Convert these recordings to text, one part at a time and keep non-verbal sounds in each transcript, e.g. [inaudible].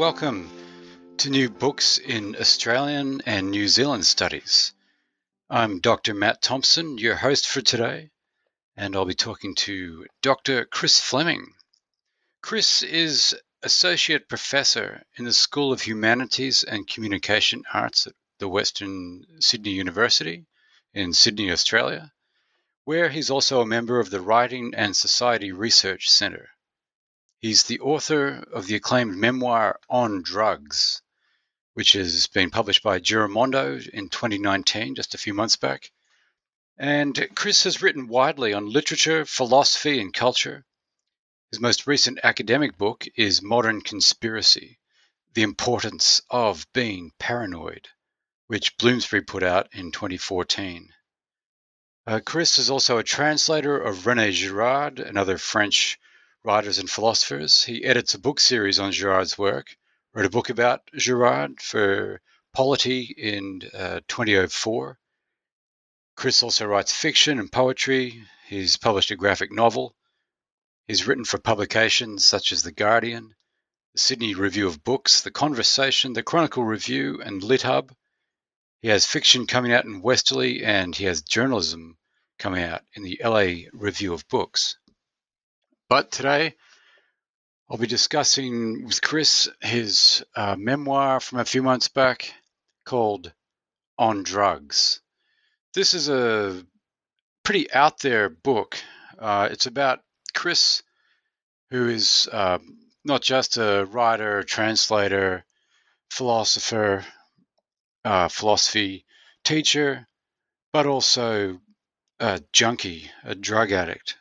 Welcome to New Books in Australian and New Zealand Studies. I'm Dr. Matt Thompson, your host for today, and I'll be talking to Dr. Chris Fleming. Chris is Associate Professor in the School of Humanities and Communication Arts at the Western Sydney University in Sydney, Australia, where he's also a member of the Writing and Society Research Centre. He's the author of the acclaimed memoir On Drugs, which has been published by Giramondo in 2019, just a few months back. And Chris has written widely on literature, philosophy, and culture. His most recent academic book is Modern Conspiracy The Importance of Being Paranoid, which Bloomsbury put out in 2014. Uh, Chris is also a translator of Rene Girard another French writers and philosophers. He edits a book series on Girard's work, wrote a book about Girard for Polity in uh, 2004. Chris also writes fiction and poetry. He's published a graphic novel. He's written for publications such as The Guardian, the Sydney Review of Books, The Conversation, The Chronicle Review, and LitHub. He has fiction coming out in Westerly, and he has journalism coming out in the LA Review of Books. But today, I'll be discussing with Chris his uh, memoir from a few months back called On Drugs. This is a pretty out there book. Uh, it's about Chris, who is uh, not just a writer, translator, philosopher, uh, philosophy teacher, but also a junkie, a drug addict.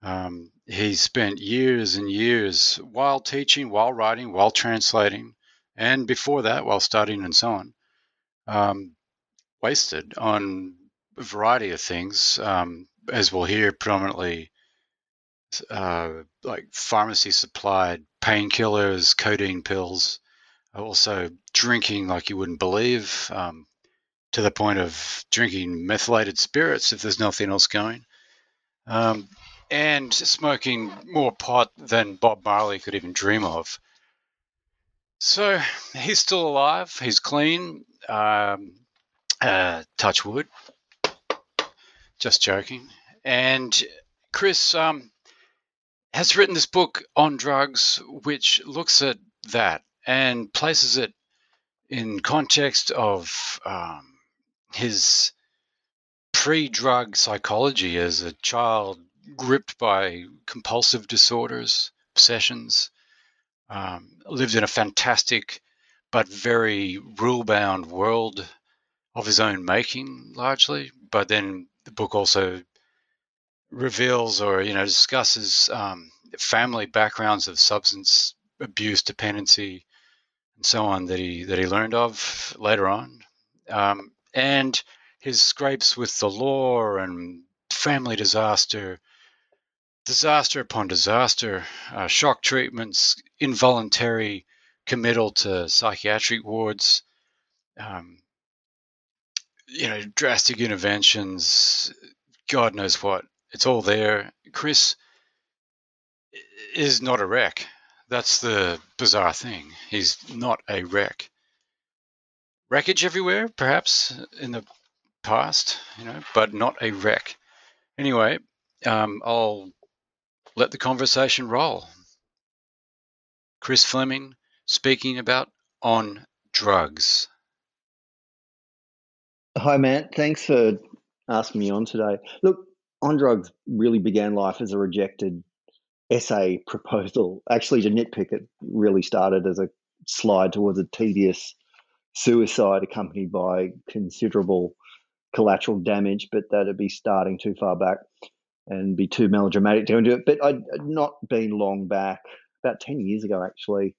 Um, he spent years and years while teaching, while writing, while translating, and before that, while studying and so on, um, wasted on a variety of things, um, as we'll hear predominantly uh, like pharmacy supplied painkillers, codeine pills, also drinking like you wouldn't believe, um, to the point of drinking methylated spirits if there's nothing else going. Um, and smoking more pot than Bob Marley could even dream of. So he's still alive. He's clean. Um, uh, touch wood. Just joking. And Chris um, has written this book on drugs, which looks at that and places it in context of um, his pre-drug psychology as a child gripped by compulsive disorders, obsessions, um, lived in a fantastic but very rule bound world of his own making, largely. But then the book also reveals or you know discusses um, family backgrounds of substance abuse dependency and so on that he that he learned of later on um, and his scrapes with the law and family disaster disaster upon disaster, uh, shock treatments, involuntary committal to psychiatric wards, um, you know, drastic interventions, God knows what. It's all there. Chris is not a wreck. That's the bizarre thing. He's not a wreck. Wreckage everywhere, perhaps in the past, you know, but not a wreck. Anyway, um, I'll let the conversation roll. Chris Fleming speaking about on drugs. Hi, Matt. Thanks for asking me on today. Look, On Drugs really began life as a rejected essay proposal. Actually, to nitpick, it really started as a slide towards a tedious suicide accompanied by considerable collateral damage, but that'd be starting too far back and be too melodramatic to into it. But I'd not been long back, about 10 years ago, actually,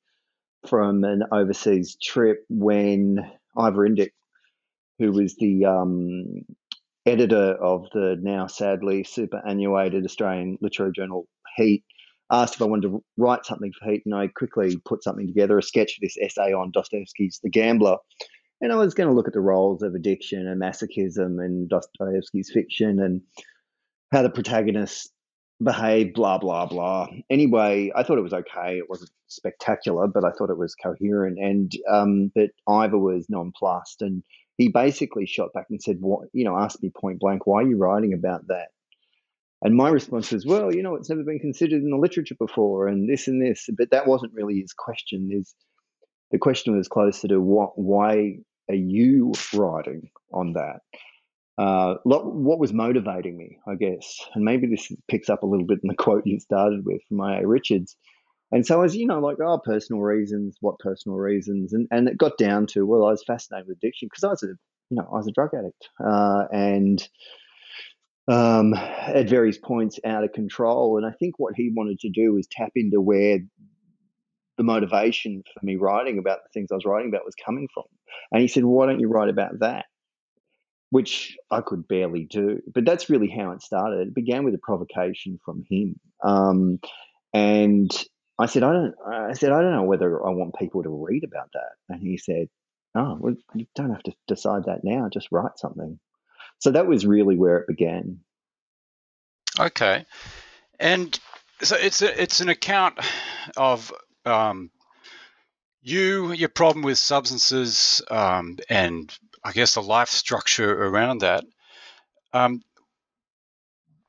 from an overseas trip when Ivor Indik, who was the um, editor of the now sadly superannuated Australian literary journal Heat, asked if I wanted to write something for Heat, and I quickly put something together, a sketch for this essay on Dostoevsky's The Gambler. And I was going to look at the roles of addiction and masochism and Dostoevsky's fiction and how the protagonists behave, blah, blah, blah. Anyway, I thought it was okay. It wasn't spectacular, but I thought it was coherent. And, um, but Ivor was nonplussed. And he basically shot back and said, what, you know, asked me point blank, why are you writing about that? And my response was, well, you know, it's never been considered in the literature before, and this and this. But that wasn't really his question. Is the question was closer to what? Why are you writing on that? Uh, what was motivating me, I guess, and maybe this picks up a little bit in the quote you started with from I.A. Richards. And so I was, you know, like, oh, personal reasons, what personal reasons? And, and it got down to, well, I was fascinated with addiction because I was a, you know, I was a drug addict. Uh, and um, at various points out of control. And I think what he wanted to do was tap into where the motivation for me writing about the things I was writing about was coming from. And he said, well, why don't you write about that? Which I could barely do. But that's really how it started. It began with a provocation from him. Um, and I said, I don't I said, I don't know whether I want people to read about that. And he said, Oh, well, you don't have to decide that now, just write something. So that was really where it began. Okay, and so it's a, it's an account of um, you, your problem with substances, um, and I guess the life structure around that. Um,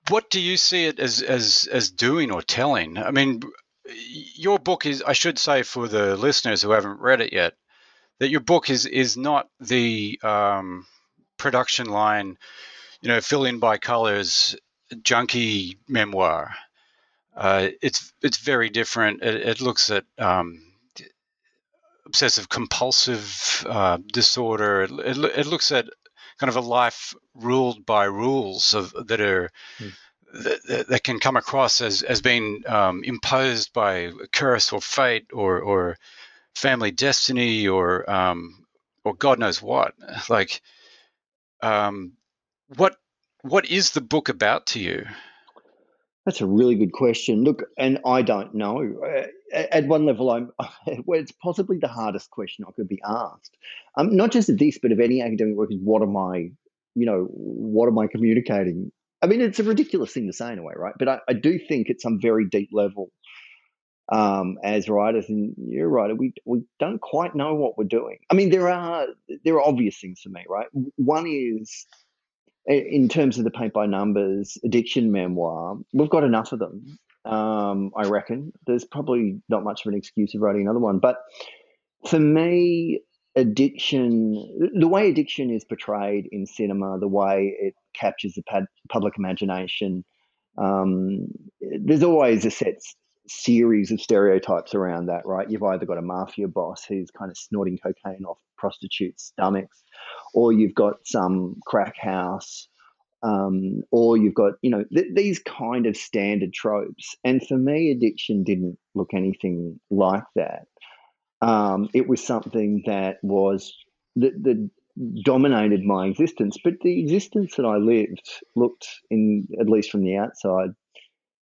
what do you see it as, as as doing or telling? I mean, your book is, I should say, for the listeners who haven't read it yet, that your book is is not the um, production line, you know, fill in by colors, junkie memoir. Uh, it's it's very different. It, it looks at um, obsessive compulsive uh, disorder. It, it, it, looks at kind of a life ruled by rules of, that are. Mm. That, that, can come across as, as being um, imposed by curse or fate or, or family destiny or um, or God knows what. [laughs] Like um, what what is the book about to you? That's a really good question. Look, and I don't know. At one level, I'm. [laughs] It's possibly the hardest question I could be asked. Um, not just of this, but of any academic work. Is what am I? You know, what am I communicating? I mean, it's a ridiculous thing to say in a way, right? But I, I do think at some very deep level, um, as writers, and you're right, we we don't quite know what we're doing. I mean, there are there are obvious things for me, right? One is in terms of the paint by numbers addiction memoir. We've got enough of them, um, I reckon. There's probably not much of an excuse of writing another one, but for me, addiction, the way addiction is portrayed in cinema, the way it captures the public imagination. Um, there's always a set series of stereotypes around that, right? You've either got a mafia boss who's kind of snorting cocaine off prostitutes' stomachs, or you've got some crack house, um, or you've got, you know, th- these kind of standard tropes. And for me, addiction didn't look anything like that. Um, it was something that was that, that dominated my existence, but the existence that I lived looked, in at least from the outside,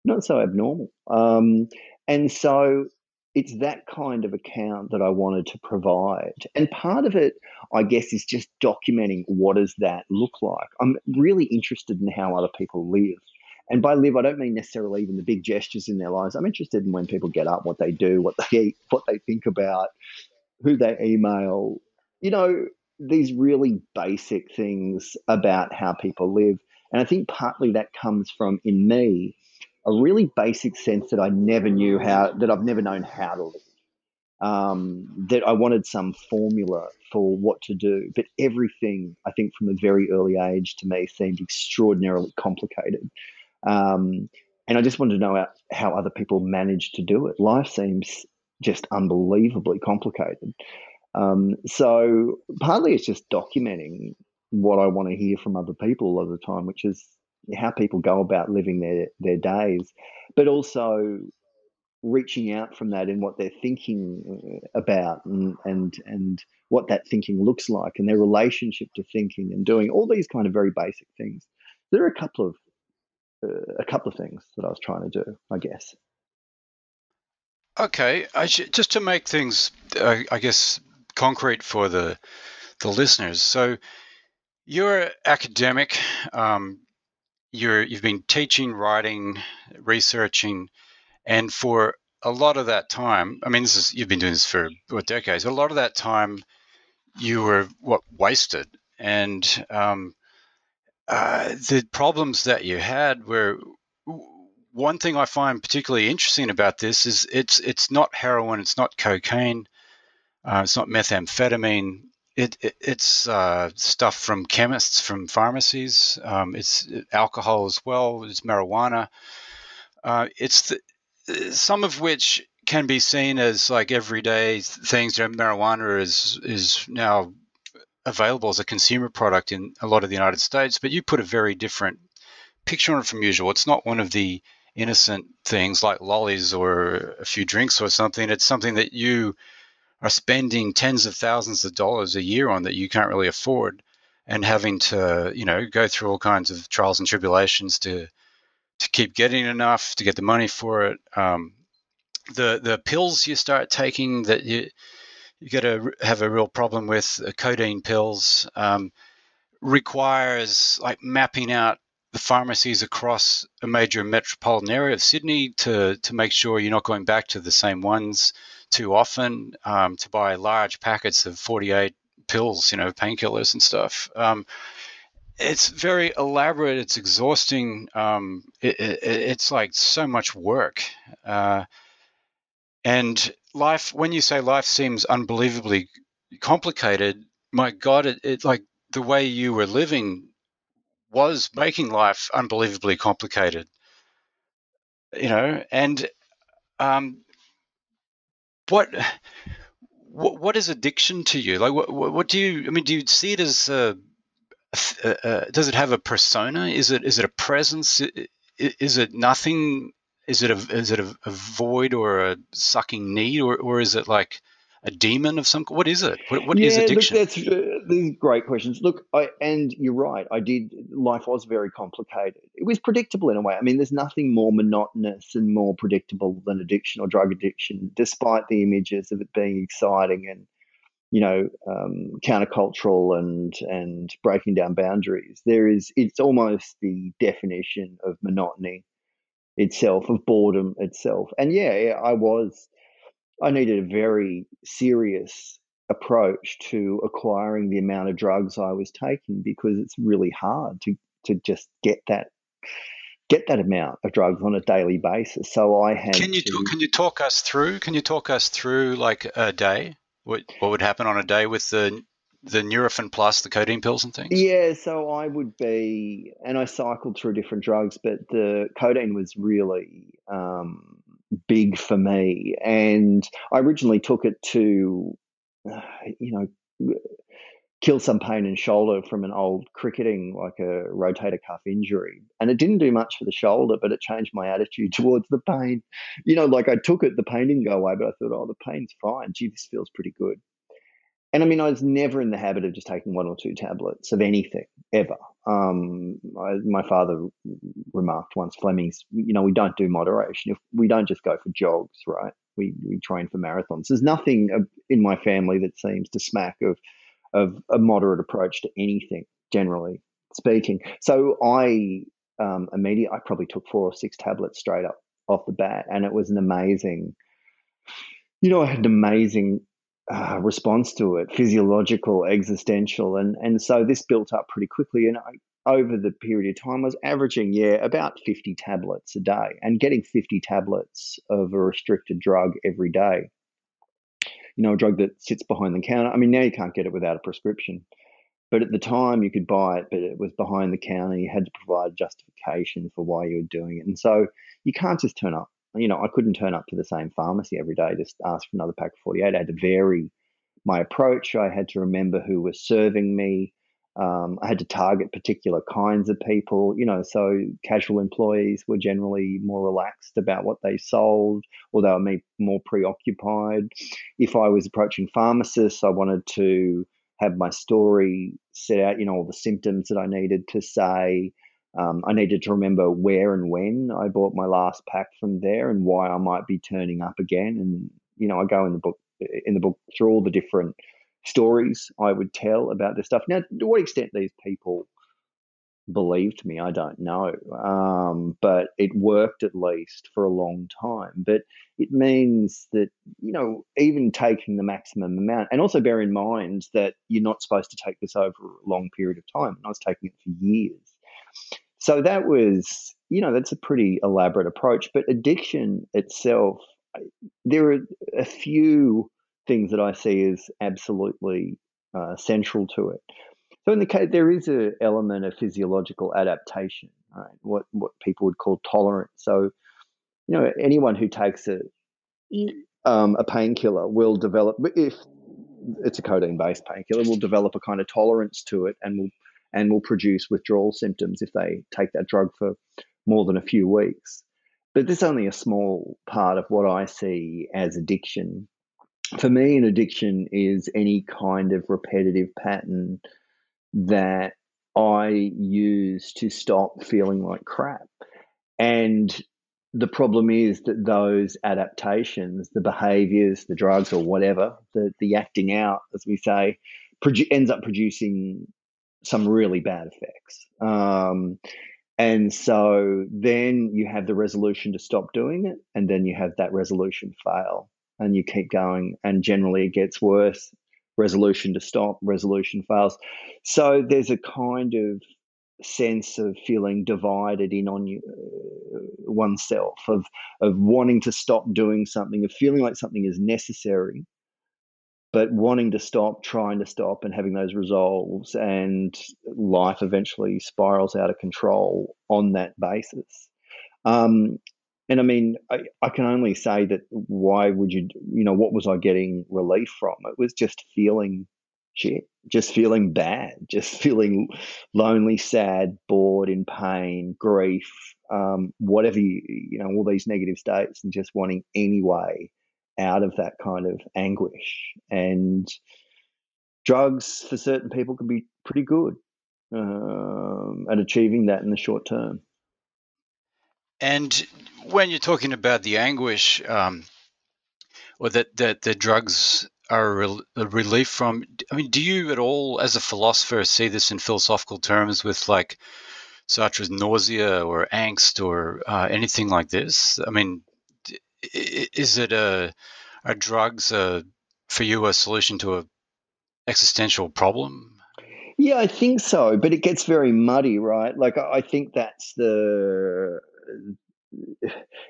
not so abnormal. Um, and so it's that kind of account that I wanted to provide. And part of it, I guess, is just documenting what does that look like. I'm really interested in how other people live. And by live, I don't mean necessarily even the big gestures in their lives. I'm interested in when people get up, what they do, what they eat, what they think about, who they email. You know, these really basic things about how people live And I think partly that comes from, in me, a really basic sense that I never knew how, that I've never known how to live. Um, that I wanted some formula for what to do. But everything, I think, from a very early age to me seemed extraordinarily complicated. Um, and I just wanted to know how, other people managed to do it. Life seems just unbelievably complicated. Um, so partly it's just documenting what I want to hear from other people all of the time, which is how people go about living their their days, but also reaching out from that in what they're thinking uh, about and and and what that thinking looks like and their relationship to thinking and doing all these kind of very basic things. There are a couple of uh, a couple of things that I was trying to do, I guess. Okay, just to make things, uh, I guess, concrete for the the listeners. So, you're academic. Um, you're you've been teaching, writing, researching, and for a lot of that time, I mean, this is you've been doing this for what decades. A lot of that time, you were what wasted, and um, uh, the problems that you had were one thing I find particularly interesting about this is it's it's not heroin, it's not cocaine, uh, it's not methamphetamine. It, it it's uh, stuff from chemists, from pharmacies. Um, it's alcohol as well. It's marijuana. Uh, it's the, some of which can be seen as like everyday things. Marijuana is is now available as a consumer product in a lot of the United States, but you put a very different picture on it from usual. It's not one of the innocent things like lollies or a few drinks or something. It's something that you are spending tens of thousands of dollars a year on that you can't really afford and having to, you know, go through all kinds of trials and tribulations to to keep getting enough to get the money for it. Um, the the pills you start taking that you you got to have a real problem with uh, codeine pills um, requires like mapping out the pharmacies across a major metropolitan area of Sydney to to make sure you're not going back to the same ones too often. Um, to buy large packets of 48 pills, you know, painkillers and stuff. Um, it's very elaborate. It's exhausting. Um, it, it, it's like so much work. Uh, and life, when you say life seems unbelievably complicated, my God, it, it like the way you were living was making life unbelievably complicated. You know, and um, what what what is addiction to you? Like, what what do you? I mean, do you see it as a, a, a does it have a persona? Is it is it a presence? Is it nothing? Is it a is it a, a void or a sucking need, or or is it like a demon of some? What is it? What, what yeah, is addiction? Look, that's uh, these great questions. Look, I, and you're right. I did. Life was very complicated. It was predictable in a way. I mean, there's nothing more monotonous and more predictable than addiction or drug addiction, despite the images of it being exciting and you know um, countercultural and and breaking down boundaries. There is. It's almost the definition of monotony itself, of boredom itself. And yeah, I was I needed a very serious approach to acquiring the amount of drugs I was taking because it's really hard to to just get that get that amount of drugs on a daily basis. So I had. Can you to, talk, can you talk us through? Can you talk us through like a day? What what would happen on a day with the the Nurofen Plus, the codeine pills and things? Yeah, so I would be, and I cycled through different drugs, but the codeine was really um, big for me. And I originally took it to, uh, you know, kill some pain in shoulder from an old cricketing, like a rotator cuff injury. And it didn't do much for the shoulder, but it changed my attitude [laughs] towards the pain. You know, like I took it, the pain didn't go away, but I thought, oh, the pain's fine. Gee, this feels pretty good. And I mean, I was never in the habit of just taking one or two tablets of anything ever. Um, I, my father remarked once, Fleming's, you know, we don't do moderation. If we don't just go for jogs, right? We we train for marathons. There's nothing in my family that seems to smack of of a moderate approach to anything, generally speaking. So I um, immediately, I probably took four or six tablets straight up off the bat, and it was an amazing. You know, I had an amazing uh, response to it, physiological, existential, and and so this built up pretty quickly. And I, over the period of time, I was averaging, yeah, about 50 tablets a day and getting 50 tablets of a restricted drug every day. You know, a drug that sits behind the counter. I mean, now you can't get it without a prescription. But at the time, you could buy it, but it was behind the counter. You had to provide justification for why you were doing it. And so you can't just turn up. You know, I couldn't turn up to the same pharmacy every day, just ask for another pack of 48. I had to vary my approach. I had to remember who was serving me. Um, I had to target particular kinds of people, you know, so casual employees were generally more relaxed about what they sold, or they were more preoccupied. If I was approaching pharmacists, I wanted to have my story set out, you know, all the symptoms that I needed to say. Um, I needed to remember where and when I bought my last pack from there and why I might be turning up again. And, you know, I go in the book in the book through all the different stories I would tell about this stuff. Now, to what extent these people believed me, I don't know. Um, but it worked at least for a long time. But it means that, you know, even taking the maximum amount, and also bear in mind that you're not supposed to take this over a long period of time. And I was taking it for years. So that was, you know, that's a pretty elaborate approach. But addiction itself, there are a few things that I see as absolutely uh, central to it. So in the case, there is an element of physiological adaptation, right? What what people would call tolerance. So, you know, anyone who takes a um, a painkiller will develop if it's a codeine based painkiller will develop a kind of tolerance to it and will and will produce withdrawal symptoms if they take that drug for more than a few weeks. But this is only a small part of what I see as addiction. For me, an addiction is any kind of repetitive pattern that I use to stop feeling like crap. And the problem is that those adaptations, the behaviors, the drugs, or whatever, the, the acting out, as we say, produ- ends up producing some really bad effects. Um, and so then you have the resolution to stop doing it, and then you have that resolution fail, and you keep going, and generally it gets worse resolution to stop, resolution fails. So there's a kind of sense of feeling divided in on you, uh, oneself, of of wanting to stop doing something, of feeling like something is necessary, but wanting to stop, trying to stop, and having those resolves, and life eventually spirals out of control on that basis. Um, and I mean, I, I can only say that why would you, you know, what was I getting relief from? It was just feeling shit, just feeling bad, just [laughs] feeling lonely, sad, bored, in pain, grief, um, whatever you, you know, all these negative states, and just wanting any way out of that kind of anguish. And drugs for certain people can be pretty good um, at achieving that in the short term. And when you're talking about the anguish, um, or that, that the drugs are a, relief from, I mean, do you at all, as a philosopher, see this in philosophical terms with like as nausea or angst or uh, anything like this? I mean, is it a are drugs a, for you a solution to a existential problem? Yeah, I think so, but it gets very muddy, right? Like I think that's the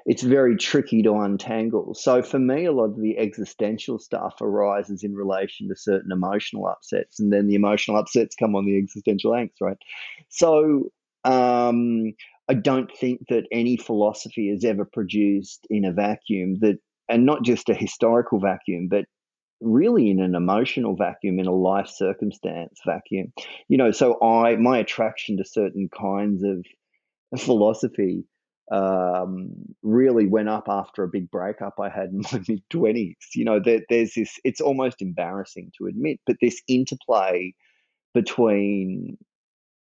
it's very tricky to untangle. So for me, a lot of the existential stuff arises in relation to certain emotional upsets, and then the emotional upsets come on the existential angst, right? So um, I don't think that any philosophy is ever produced in a vacuum that, and not just a historical vacuum, but really in an emotional vacuum in a life circumstance vacuum you know so i my attraction to certain kinds of philosophy um, really went up after a big breakup I had in my [laughs] mid 20s. You know, there, there's this, it's almost embarrassing to admit, but this interplay between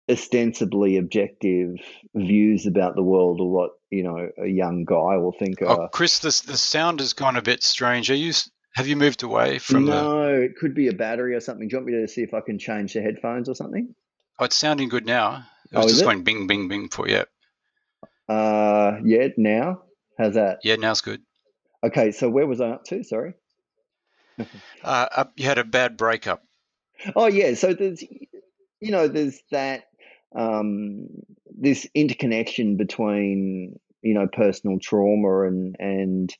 ostensibly objective views about the world or what, you know, a young guy will think. Oh, Chris, the, the sound has gone a bit strange. Are you, have you moved away from no, the... it could be a battery or something. Do you want me to see if I can change the headphones or something? Oh, it's sounding good now. It was oh, just going bing, bing, bing for you. Uh, yeah, now how's that? Yeah, now's good. Okay, so where was I up to? Sorry. [laughs] uh, you had a bad breakup. Oh yeah, so there's, you know, there's that. Um, this interconnection between you know personal trauma and and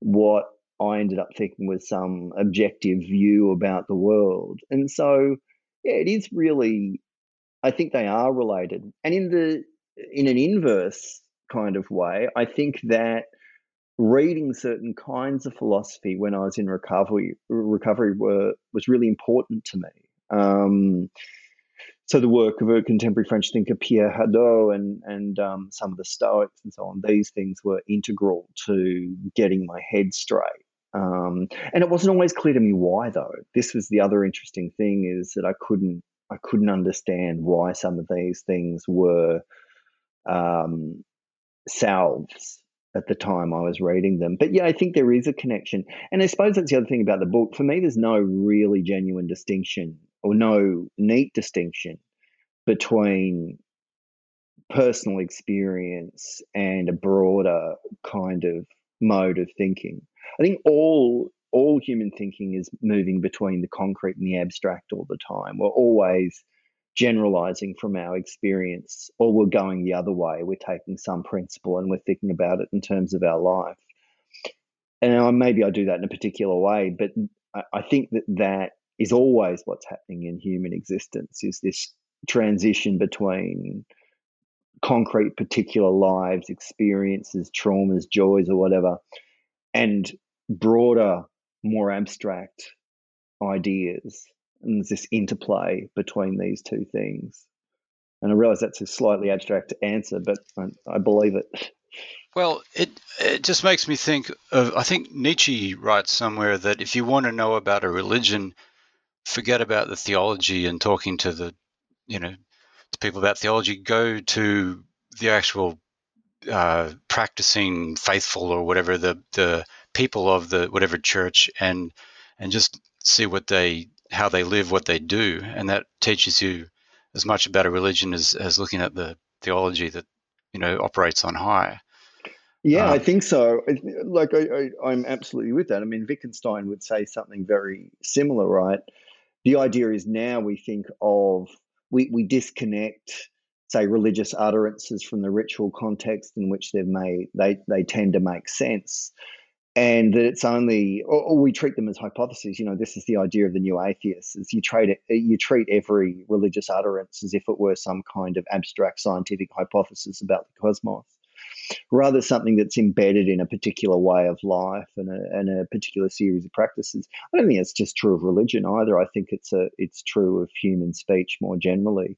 what I ended up thinking was some objective view about the world. And so, yeah, it is really, I think they are related. And in the in an inverse kind of way, I think that reading certain kinds of philosophy when I was in recovery recovery were was really important to me. Um, so the work of a contemporary French thinker Pierre Hadot and and um, some of the Stoics and so on, these things were integral to getting my head straight. Um, and it wasn't always clear to me why, though. This was the other interesting thing is that I couldn't I couldn't understand why some of these things were um, salves at the time I was reading them. But yeah, I think there is a connection. And I suppose that's the other thing about the book. For me, there's no really genuine distinction or no neat distinction between personal experience and a broader kind of mode of thinking. I think all all human thinking is moving between the concrete and the abstract all the time. We're always generalizing from our experience, or we're going the other way. We're taking some principle and we're thinking about it in terms of our life. And maybe I do that in a particular way, but I think that that is always what's happening in human existence is this transition between concrete particular lives experiences traumas joys or whatever and broader more abstract ideas. And there's this interplay between these two things. And i realize that's a slightly abstract answer but i, I believe it. Well it it just makes me think of i think nietzsche writes somewhere that if you want to know about a religion forget about the theology and talking to the, you know, to people about theology. Go to the actual uh, practicing faithful or whatever the the people of the whatever church and and just see what they how they live, what they do, and that teaches you as much about a religion as as looking at the theology that you know operates on high. Yeah, um, I think so. Like I, I, I'm absolutely with that. I mean, Wittgenstein would say something very similar, right? The idea is now we think of we, we disconnect say religious utterances from the ritual context in which they've made they they tend to make sense and that it's only or, or, we treat them as hypotheses you know this is the idea of the new atheists is you treat it you treat every religious utterance as if it were some kind of abstract scientific hypothesis about the cosmos rather something that's embedded in a particular way of life and a, and a particular series of practices. I don't think it's just true of religion either. I think it's a it's true of human speech more generally.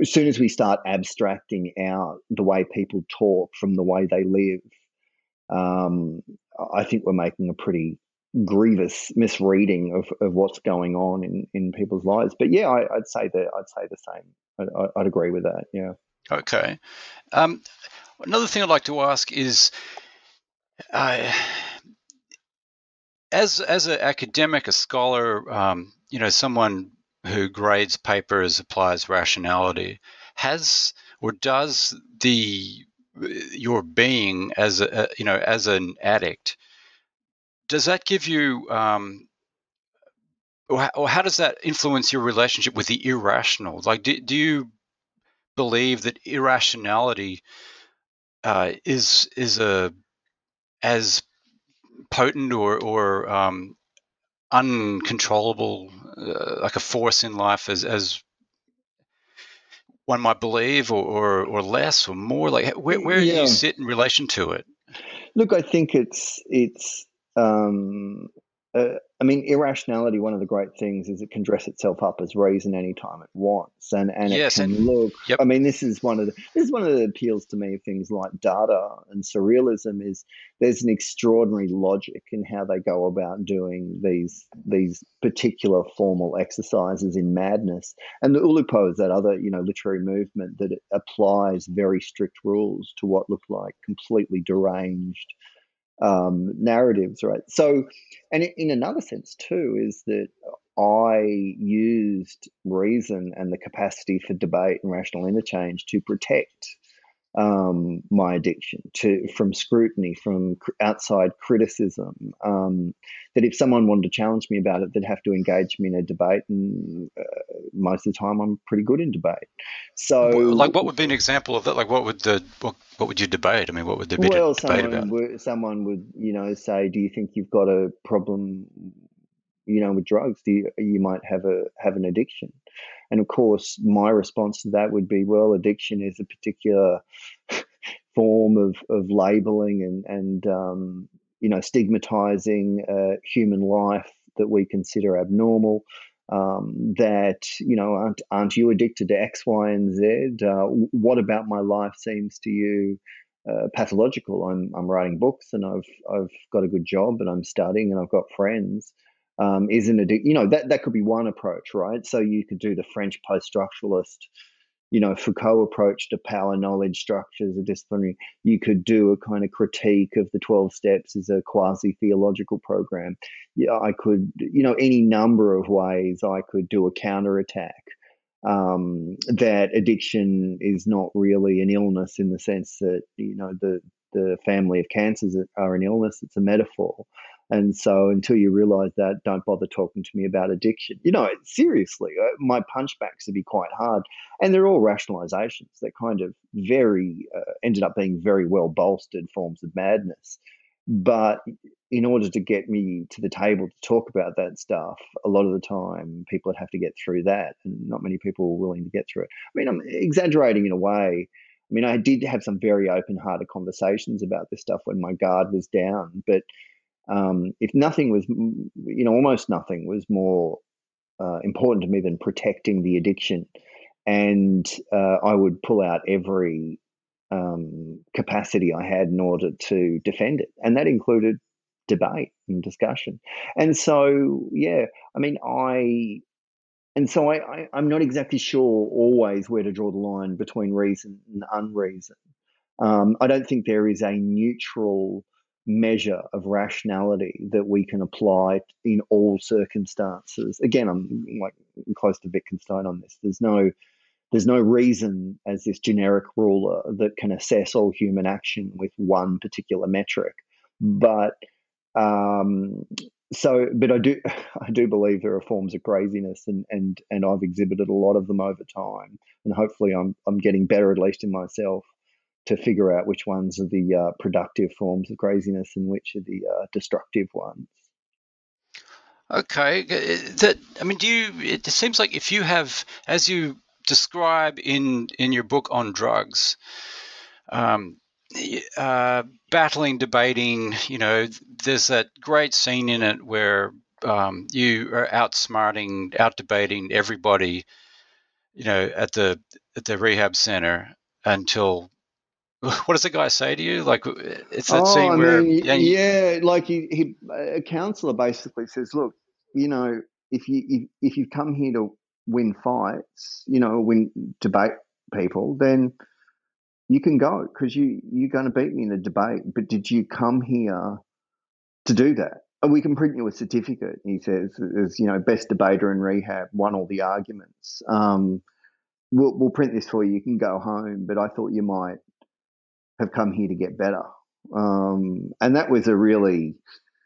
As soon as we start abstracting out the way people talk from the way they live, um, I think we're making a pretty grievous misreading of, of what's going on in, in people's lives. But yeah, I, would say that I'd say the same. I, would agree with that. Yeah. Okay. Um, Another thing I'd like to ask is, uh, as as an academic, a scholar, um, you know, someone who grades papers, applies rationality, has or does the your being as a you know as an addict does that give you um, or how does that influence your relationship with the irrational? Like do, do you believe that irrationality uh, is is a as potent or or um, uncontrollable uh, like a force in life as as one might believe or, or, or less or more like where, where yeah. do you sit in relation to it look i think it's it's um, uh, I mean, irrationality. One of the great things is it can dress itself up as reason anytime it wants, and and yes, it can and, look. Yep. I mean, this is one of the this is one of the appeals to me of things like Dada and surrealism. Is there's an extraordinary logic in how they go about doing these these particular formal exercises in madness, and the Oulipo is that other you know literary movement that applies very strict rules to what look like completely deranged um, narratives, right? So, and in another sense too, is that I used reason and the capacity for debate and rational interchange to protect um, my addiction to from scrutiny, from cr- outside criticism. Um, that if someone wanted to challenge me about it, they'd have to engage me in a debate, and uh, most of the time, I'm pretty good in debate. So, like, what would be an example of that? Like, what would the what, what would you debate? I mean, what would there be well, debate someone about? Would, someone would, you know, say, "Do you think you've got a problem?" You know, with drugs, you, you might have a have an addiction, and of course, my response to that would be, well, addiction is a particular [laughs] form of, of labeling and, and um, you know, stigmatizing uh, human life that we consider abnormal. Um, that you know aren't aren't you addicted to X, Y, and Z? Uh, what about my life seems to you uh, pathological? I'm I'm writing books and I've I've got a good job and I'm studying and I've got friends um, isn't it? You know that that could be one approach, right? So you could do the French post-structuralist, you know, Foucault approach to power, knowledge, structures, a disciplinary. You could do a kind of critique of the Twelve Steps as a quasi-theological program. Yeah, I could, you know, any number of ways I could do a counterattack. Um, that addiction is not really an illness in the sense that you know the the family of cancers are an illness; it's a metaphor. And so until you realize that, don't bother talking to me about addiction. You know, seriously, uh, my punchbacks would be quite hard. And they're all rationalizations. They're kind of very, uh, ended up being very well bolstered forms of madness. But in order to get me to the table to talk about that stuff, a lot of the time people would have to get through that. And not many people were willing to get through it. I mean, I'm exaggerating in a way. I mean, I did have some very open hearted conversations about this stuff when my guard was down, but um, if nothing was, you know, almost nothing was more uh, important to me than protecting the addiction. And uh, I would pull out every um, capacity I had in order to defend it. And that included debate and discussion. And so, yeah, I mean, I, and so I, I, am not exactly sure always where to draw the line between reason and unreason. Um, I don't think there is a neutral measure of rationality that we can apply in all circumstances. Again, I'm like close to Wittgenstein on this. There's no there's no reason as this generic ruler that can assess all human action with one particular metric. But um, so, but I do [sighs] I do believe there are forms of craziness, and and and I've exhibited a lot of them over time, and hopefully I'm I'm getting better at least in myself to figure out which ones are the uh, productive forms of craziness and which are the uh, destructive ones. Okay, that I mean, do you? It seems like if you have, as you describe in in your book on drugs, um, uh, battling, debating. You know, there's that great scene in it where um, you are outsmarting, out debating everybody. You know, at the at the rehab center until [laughs] what does the guy say to you? Like it's that oh, scene I where mean, yeah, yeah, like he, he, a counselor basically says, look, you know, if you if, if you come here to win fights, you know, win debate people, then you can go because you you're going to beat me in a debate. But did you come here to do that? And we can print you a certificate. He says, as you know, best debater in rehab, won all the arguments. Um, we'll, we'll print this for you. You can go home. But I thought you might have come here to get better. Um, and that was a really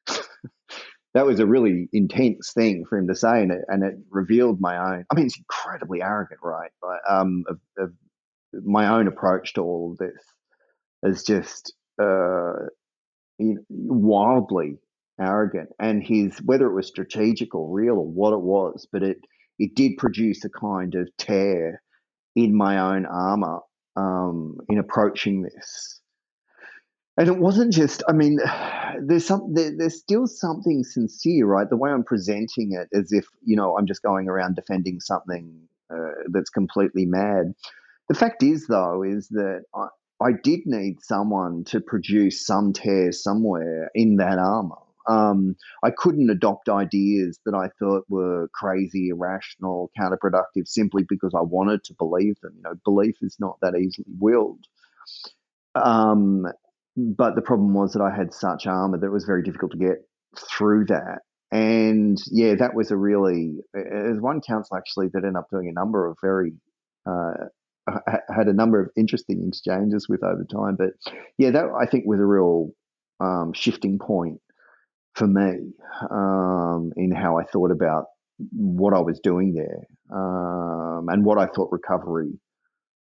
[laughs] that was a really intense thing for him to say, and it, and it revealed my own. I mean, it's incredibly arrogant, right? But, um, of, of my own approach to all of this is just uh, wildly arrogant, and his whether it was strategic or real or what it was, but it it did produce a kind of tear in my own armor um, in approaching this. And it wasn't just, I mean, there's some, there, there's still something sincere, right? The way I'm presenting it as if, you know, I'm just going around defending something uh, that's completely mad. The fact is, though, is that I, I did need someone to produce some tear somewhere in that armor. Um, I couldn't adopt ideas that I thought were crazy, irrational, counterproductive simply because I wanted to believe them. You know, belief is not that easily willed. Um, but the problem was that I had such armor that it was very difficult to get through that. And yeah, that was a really, there's one council actually that ended up doing a number of very uh, had a number of interesting exchanges with over time. But yeah, that I think was a real um, shifting point for me um, in how I thought about what I was doing there um, and what I thought recovery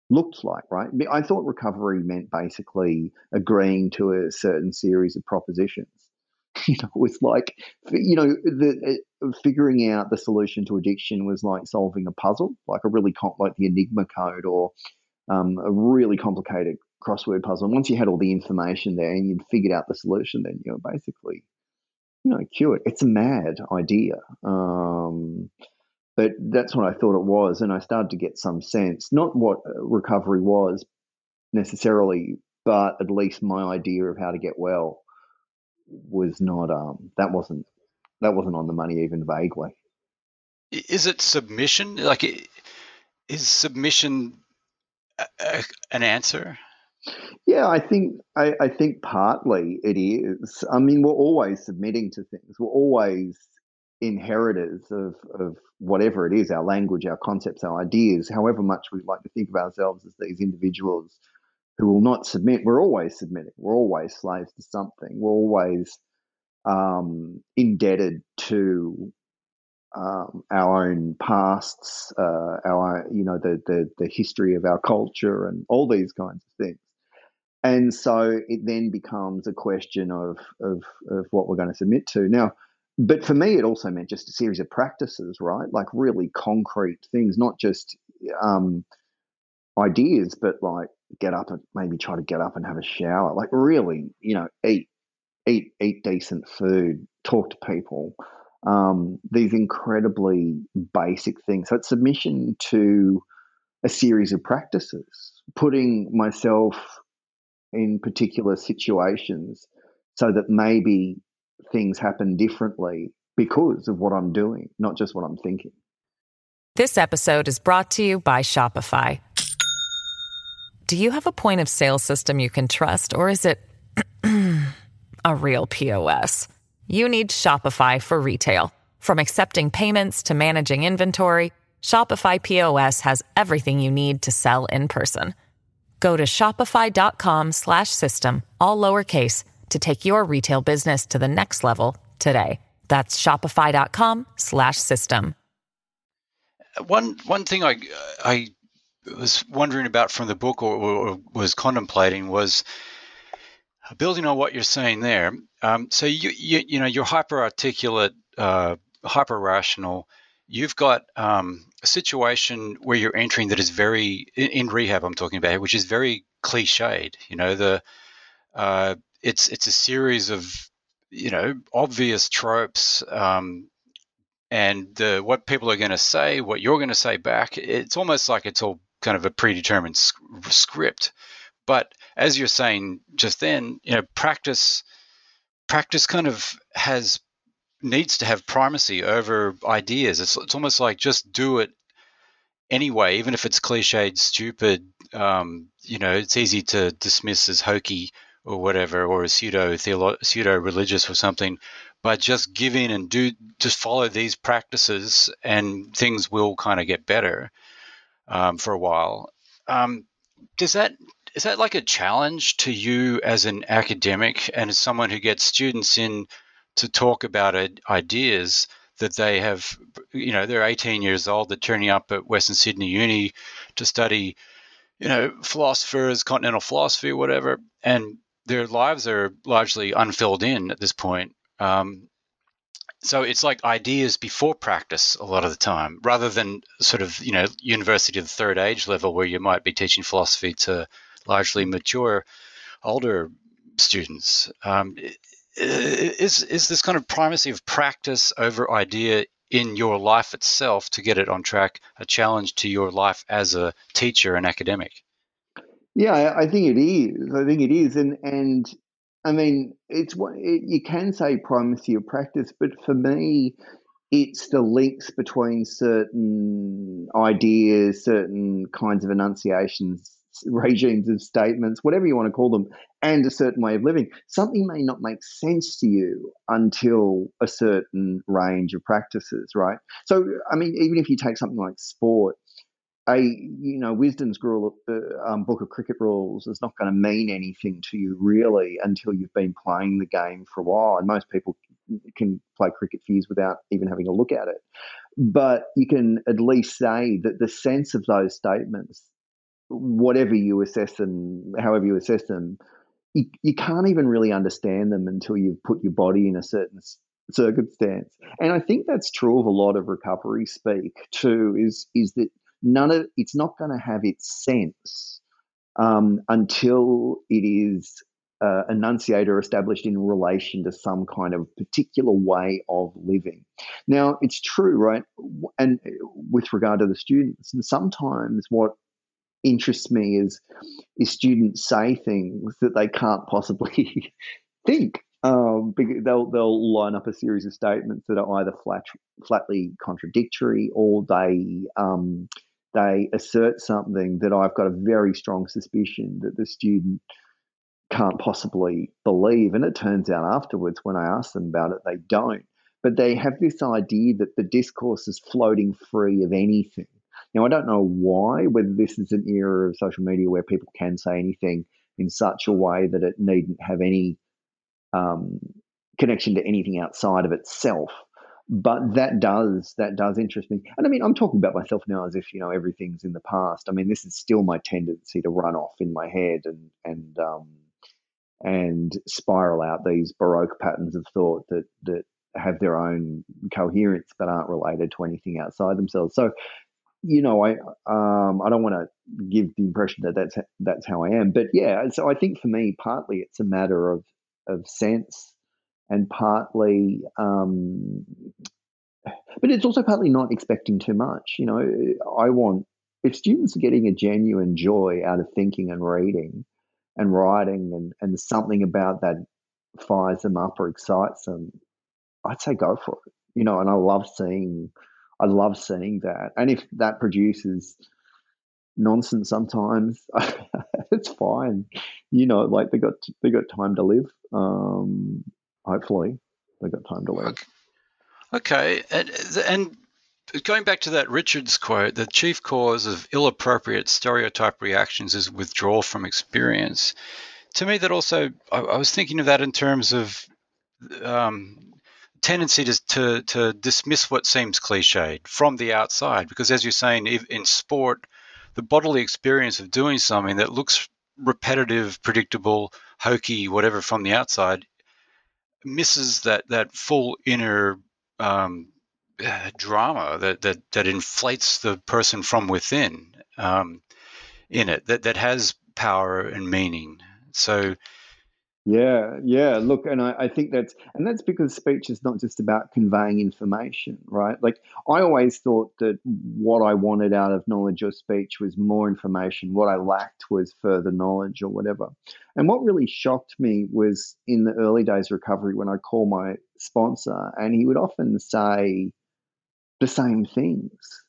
looked like, right? I thought recovery meant basically agreeing to a certain series of propositions. [laughs] You know, it's like, you know, the, uh, figuring out the solution to addiction was like solving a puzzle, like a really, like the Enigma code or um, a really complicated crossword puzzle. And once you had all the information there and you'd figured out the solution, then you're basically, you know, cured. It's a mad idea. Um, but that's what I thought it was. And I started to get some sense, not what uh, recovery was necessarily, but at least my idea of how to get well was not, um, that wasn't, that wasn't on the money even vaguely. Is it submission? Like, is submission a, a, an answer? Yeah, I think I, I, think partly it is. I mean, we're always submitting to things. We're always inheritors of, of whatever it is, our language, our concepts, our ideas, however much we like to think of ourselves as these individuals who will not submit. We're always submitting. We're always slaves to something. We're always um, indebted to um, our own pasts, uh, our you know the, the the history of our culture, and all these kinds of things. And so it then becomes a question of of, of what we're going to submit to. Now, but for me, it also meant just a series of practices, right? Like really concrete things, not just um, ideas, but like get up and maybe try to get up and have a shower. Like really, you know, eat, eat, eat decent food, talk to people, um, these incredibly basic things. So it's submission to a series of practices, putting myself in particular situations so that maybe things happen differently because of what I'm doing, not just what I'm thinking. This episode is brought to you by Shopify. Do you have a point of sale system you can trust, or is it [clears throat] a real POS? you need Shopify for retail. From accepting payments to managing inventory, Shopify POS has everything you need to sell in person. Go to shopify.com slash system, all lowercase to take your retail business to the next level today. That's shopify.com slash system. One one thing I I was wondering about from the book or, or was contemplating was building on what you're saying there, um, so you, you you know you're hyper articulate, uh, hyper rational. You've got um, a situation where you're entering that is very in, rehab. I'm talking about, which is very cliched. You know the uh, it's it's a series of you know obvious tropes. Um, and the, what people are going to say, what you're going to say back, it's almost like it's all kind of a predetermined script. But as you're saying just then, you know, practice practice kind of has needs to have primacy over ideas. It's it's almost like just do it anyway, even if it's cliched, stupid. Um, you know, it's easy to dismiss as hokey or whatever, or as pseudo pseudo religious or something. But just give in and do just follow these practices, and things will kind of get better um, for a while. Um, does that is that like a challenge to you as an academic and as someone who gets students in to talk about ideas that they have you know they're 18 years old they're turning up at western sydney uni to study you know philosophers continental philosophy whatever and their lives are largely unfilled in at this point um, so it's like ideas before practice a lot of the time rather than sort of you know university of the third age level where you might be teaching philosophy to largely mature older students. Um, is is this kind of primacy of practice over idea in your life itself to get it on track a challenge to your life as a teacher and academic? Yeah, I think it is. I think it is, and and I mean, it's what it, you can say primacy of practice, but for me, it's the links between certain ideas, certain kinds of enunciations regimes of statements, whatever you want to call them, and a certain way of living. Something may not make sense to you until a certain range of practices, right? So, I mean, even if you take something like sport, a you know Wisden's rule, uh, um, book of cricket rules is not going to mean anything to you really until you've been playing the game for a while, and most people can play cricket years without even having a look at it. But you can at least say that the sense of those statements, whatever you assess them, however you assess them, you, you can't even really understand them until you've put your body in a certain circumstance. And I think that's true of a lot of recovery speak too. Is is that none of it's not going to have its sense um, until it is uh, enunciated or established in relation to some kind of particular way of living. Now, it's true, right? And uh, with regard to the students, and sometimes what interests me is is students say things that they can't possibly [laughs] think. Um, they'll they'll line up a series of statements that are either flat, flatly contradictory or they um, they assert something that I've got a very strong suspicion that the student can't possibly believe. And it turns out afterwards, when I ask them about it, they don't. But they have this idea that the discourse is floating free of anything. Now, I don't know why, whether this is an era of social media where people can say anything in such a way that it needn't have any um, connection to anything outside of itself. But that does that does interest me, and I mean I'm talking about myself now as if you know everything's in the past. I mean this is still my tendency to run off in my head and and um, and spiral out these baroque patterns of thought that that have their own coherence but aren't related to anything outside themselves. So you know, I um, I don't want to give the impression that that's that's how I am, but yeah. So I think for me, partly it's a matter of of sense, and partly, um, but it's also partly not expecting too much. You know, I want if students are getting a genuine joy out of thinking and reading and writing, and and something about that fires them up or excites them, I'd say go for it. You know, and I love seeing I love seeing that. And if that produces nonsense sometimes, [laughs] it's fine. You know, like they got they got time to live. Um, hopefully, they got time to live. Okay. And, and going back to that Richards quote, the chief cause of ill-appropriate stereotype reactions is withdrawal from experience. To me, that also I, I was thinking of that in terms of um, tendency to, to, to dismiss what seems cliched from the outside because as you're saying in sport the bodily experience of doing something that looks repetitive predictable hokey whatever from the outside misses that that full inner um, drama that, that that inflates the person from within um, in it that that has power and meaning. So yeah, yeah. Look, and I, I think that's and that's because speech is not just about conveying information, right? Like I always thought that what I wanted out of knowledge or speech was more information. What I lacked was further knowledge or whatever. And what really shocked me was in the early days of recovery when I call my sponsor, and he would often say the same things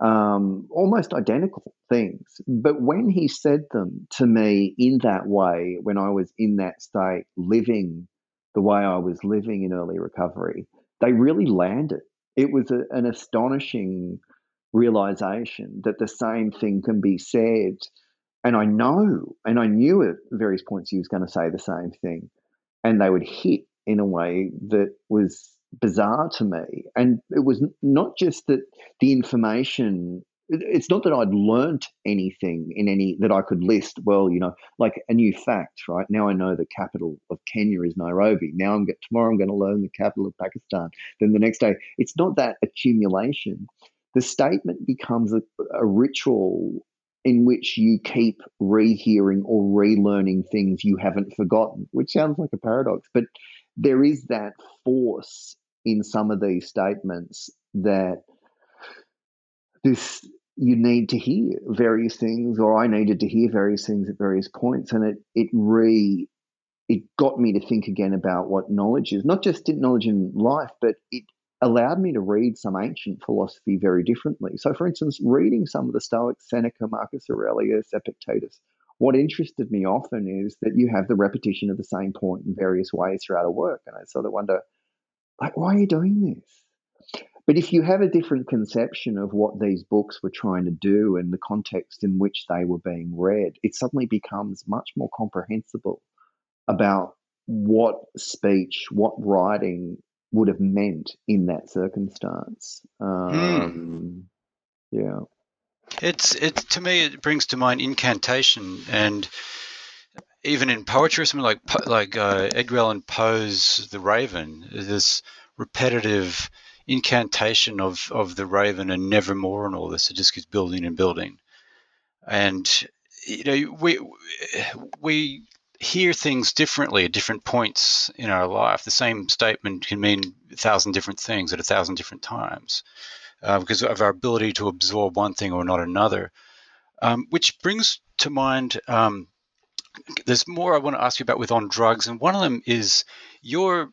um, almost identical things. But when he said them to me in that way, when I was in that state, living the way I was living in early recovery, they really landed. It was a, an astonishing realization that the same thing can be said. And I know, and I knew at various points he was going to say the same thing, and they would hit in a way that was bizarre to me. And it was not just that the information it's not that I'd learnt anything in any that I could list. Well, you know, like a new fact, right? Now I know the capital of Kenya is Nairobi. Now I'm tomorrow I'm going to learn the capital of Pakistan. Then the next day, it's not that accumulation. The statement becomes a, a ritual in which you keep rehearing or relearning things you haven't forgotten, which sounds like a paradox, but there is that force in some of these statements that this you need to hear various things or I needed to hear various things at various points and it it re it got me to think again about what knowledge is not just in knowledge in life but it allowed me to read some ancient philosophy very differently. So for instance reading some of the stoics seneca marcus aurelius epictetus what interested me often is that you have the repetition of the same point in various ways throughout a work and i sort of wonder like, why are you doing this? But if you have a different conception of what these books were trying to do and the context in which they were being read, it suddenly becomes much more comprehensible about what speech, what writing would have meant in that circumstance. Hmm. Um, hmm. Yeah. It's it to me. It brings to mind incantation, and even in poetry, something like like uh, Edgar Allan Poe's *The Raven*. This repetitive incantation of of the raven and nevermore and all this. It just keeps building and building, and you know we we hear things differently at different points in our life. The same statement can mean a thousand different things at a thousand different times uh, because of our ability to absorb one thing or not another. Um, which brings to mind um, there's more I want to ask you about with on drugs, and one of them is your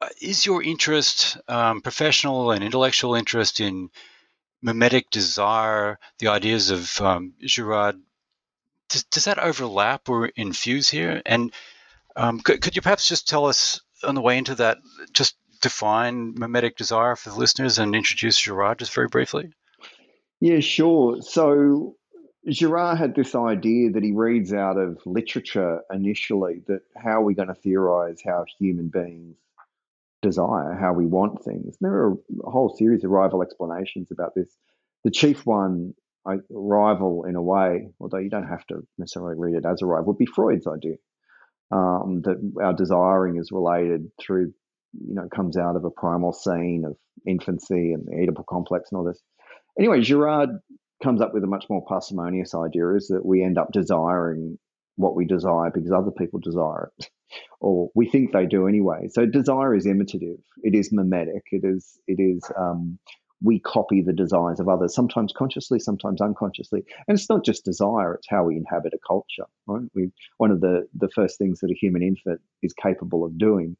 uh, is your interest, um, professional and intellectual interest in mimetic desire, the ideas of um, Girard, does, does, that overlap or infuse here? And um, could, could, you perhaps just tell us on the way into that, just define mimetic desire for the listeners and introduce Girard just very briefly? Yeah, sure. So Girard had this idea that he reads out of literature initially that how are we going to theorize how human beings desire, how we want things. There are a whole series of rival explanations about this. The chief one, a rival in a way, although you don't have to necessarily read it as a rival, would be Freud's idea um, that our desiring is related through, you know, comes out of a primal scene of infancy and the Oedipal complex and all this. Anyway, Girard comes up with a much more parsimonious idea is that we end up desiring what we desire because other people desire it [laughs] or we think they do anyway. So desire is imitative. It is mimetic. It is. It is. Um, we copy the desires of others, sometimes consciously, sometimes unconsciously. And it's not just desire; it's how we inhabit a culture. Right? We one of the the first things that a human infant is capable of doing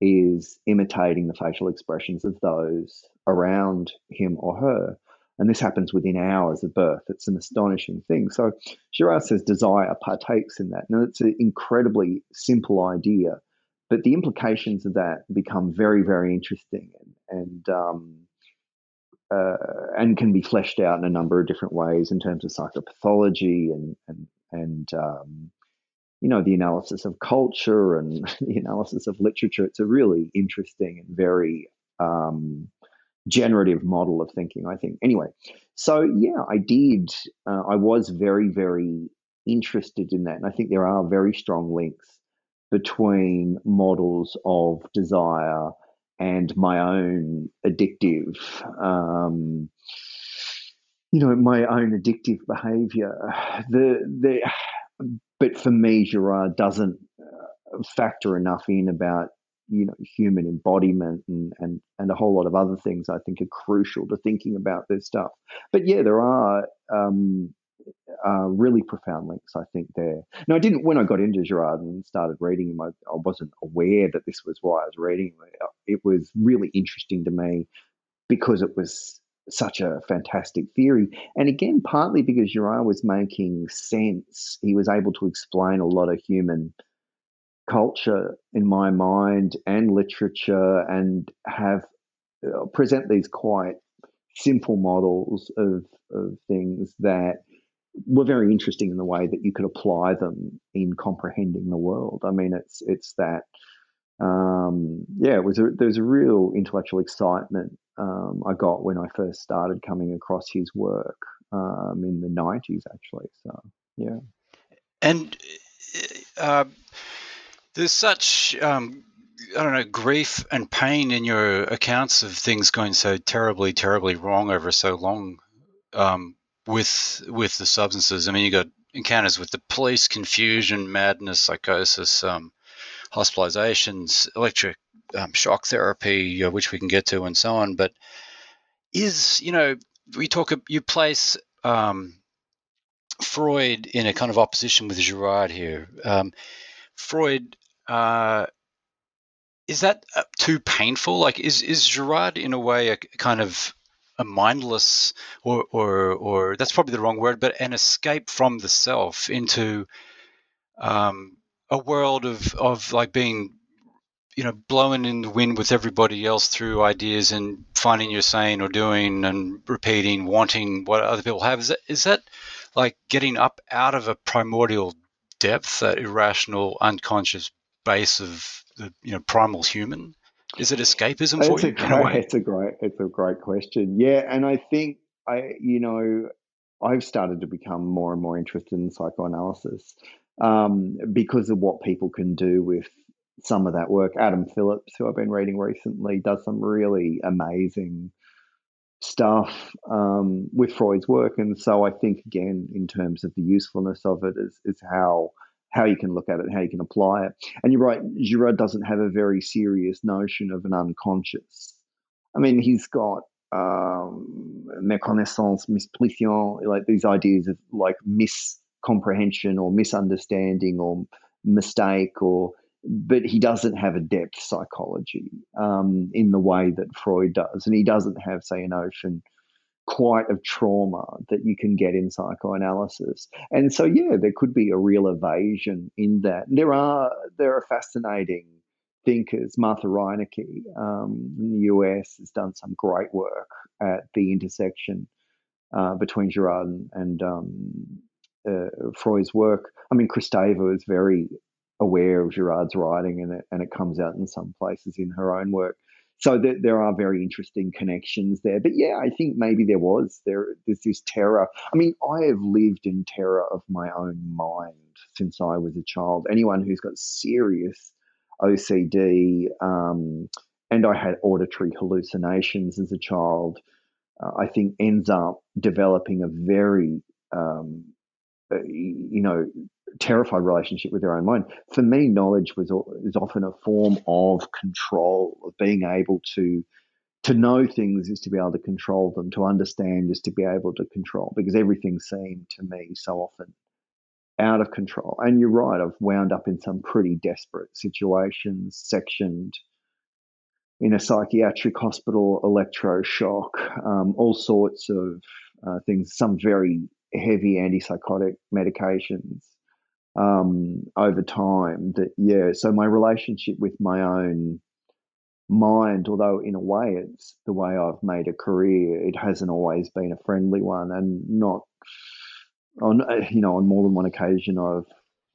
is imitating the facial expressions of those around him or her. And this happens within hours of birth. It's an astonishing thing. So Girard says desire partakes in that. Now, it's an incredibly simple idea, but the implications of that become very, very interesting and, and, um, uh, and can be fleshed out in a number of different ways in terms of psychopathology and, and, and um, you know, the analysis of culture and [laughs] the analysis of literature. It's a really interesting and very um, generative model of thinking, I think. Anyway, so yeah, I did. Uh, I was very, very interested in that. And I think there are very strong links between models of desire and my own addictive, um, you know, my own addictive behavior. The, the, but for me, Girard doesn't uh, factor enough in about you know human embodiment and and and a whole lot of other things I think are crucial to thinking about this stuff. But yeah, there are um, uh, really profound links I think there. Now I didn't when I got into Girard and started reading him. I, I wasn't aware that this was why I was reading. It was really interesting to me because it was such a fantastic theory. And again, partly because Girard was making sense, he was able to explain a lot of human culture in my mind and literature and have uh, present these quite simple models of, of things that were very interesting in the way that you could apply them in comprehending the world. I mean, it's it's that um, yeah, it was a, there was a real intellectual excitement um, I got when I first started coming across his work um, in the nineties, actually. So yeah, and uh, there's such um, I don't know grief and pain in your accounts of things going so terribly, terribly wrong over so long um, with with the substances. I mean, you got encounters with the police, confusion, madness, psychosis, um, hospitalizations, electric um, shock therapy, which we can get to, and so on. But is you know we talk you place um, Freud in a kind of opposition with Girard here. Um, Freud uh, is that uh, too painful? Like, is is Girard in a way a kind of a mindless, or or or that's probably the wrong word, but an escape from the self into um, a world of of like being you know, blowing in the wind with everybody else through ideas and finding you're saying or doing and repeating, wanting what other people have. Is that, is that like getting up out of a primordial depth, that irrational, unconscious base of the you know primal human? Is it escapism for it's you? A great, [laughs] it's a great, it's a great question. Yeah, and I think I, you know, I've started to become more and more interested in psychoanalysis um, because of what people can do with some of that work. Adam Phillips, who I've been reading recently, does some really amazing stuff um, with Freud's work, and so I think again, in terms of the usefulness of it, is is how how you can look at it, how you can apply it. And you're right, Girard doesn't have a very serious notion of an unconscious. I mean, he's got um, méconnaissance, misplition, like these ideas of like miscomprehension or misunderstanding or mistake or but he doesn't have a depth psychology um, in the way that Freud does, and he doesn't have, say, a notion quite of trauma that you can get in psychoanalysis. And so, yeah, there could be a real evasion in that. There are there are fascinating thinkers. Martha Reineke um, in the US has done some great work at the intersection uh, between Girard and, and um, uh, Freud's work. I mean, Kristeva is very aware of Girard's writing, and it and it comes out in some places in her own work so there, there are very interesting connections there. But yeah, I think maybe there was there. There's this terror. I mean, I have lived in terror of my own mind since I was a child. Anyone who's got serious OCD, um, and I had auditory hallucinations as a child, uh, I think ends up developing a very um, uh, you know terrified relationship with their own mind. For me, knowledge was is often a form of control, of being able to to know things is to be able to control them. To understand is to be able to control, because everything seemed to me so often out of control. And you're right, I've wound up in some pretty desperate situations, sectioned in a psychiatric hospital, electroshock, um, all sorts of uh, things, some very heavy antipsychotic medications um, over time that yeah so my relationship with my own mind although in a way it's the way i've made a career it hasn't always been a friendly one and not on you know on more than one occasion i've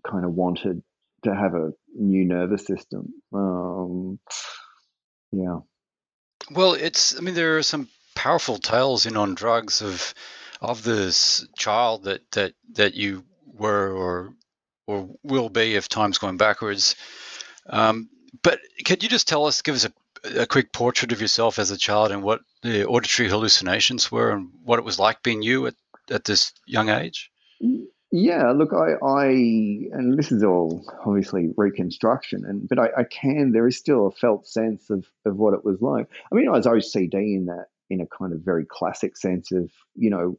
kind of wanted to have a new nervous system um, yeah. Well it's i mean there are some powerful tales in on drugs of of this child that that that you were or or will be if time's going backwards. Um, but could you just tell us, give us a, a, quick portrait of yourself as a child and what the auditory hallucinations were and what it was like being you at, at this young age? Yeah, look, I, I, and this is all obviously reconstruction, and but I, I can. There is still a felt sense of of what it was like. I mean, I was OCD in that, in a kind of very classic sense of you know,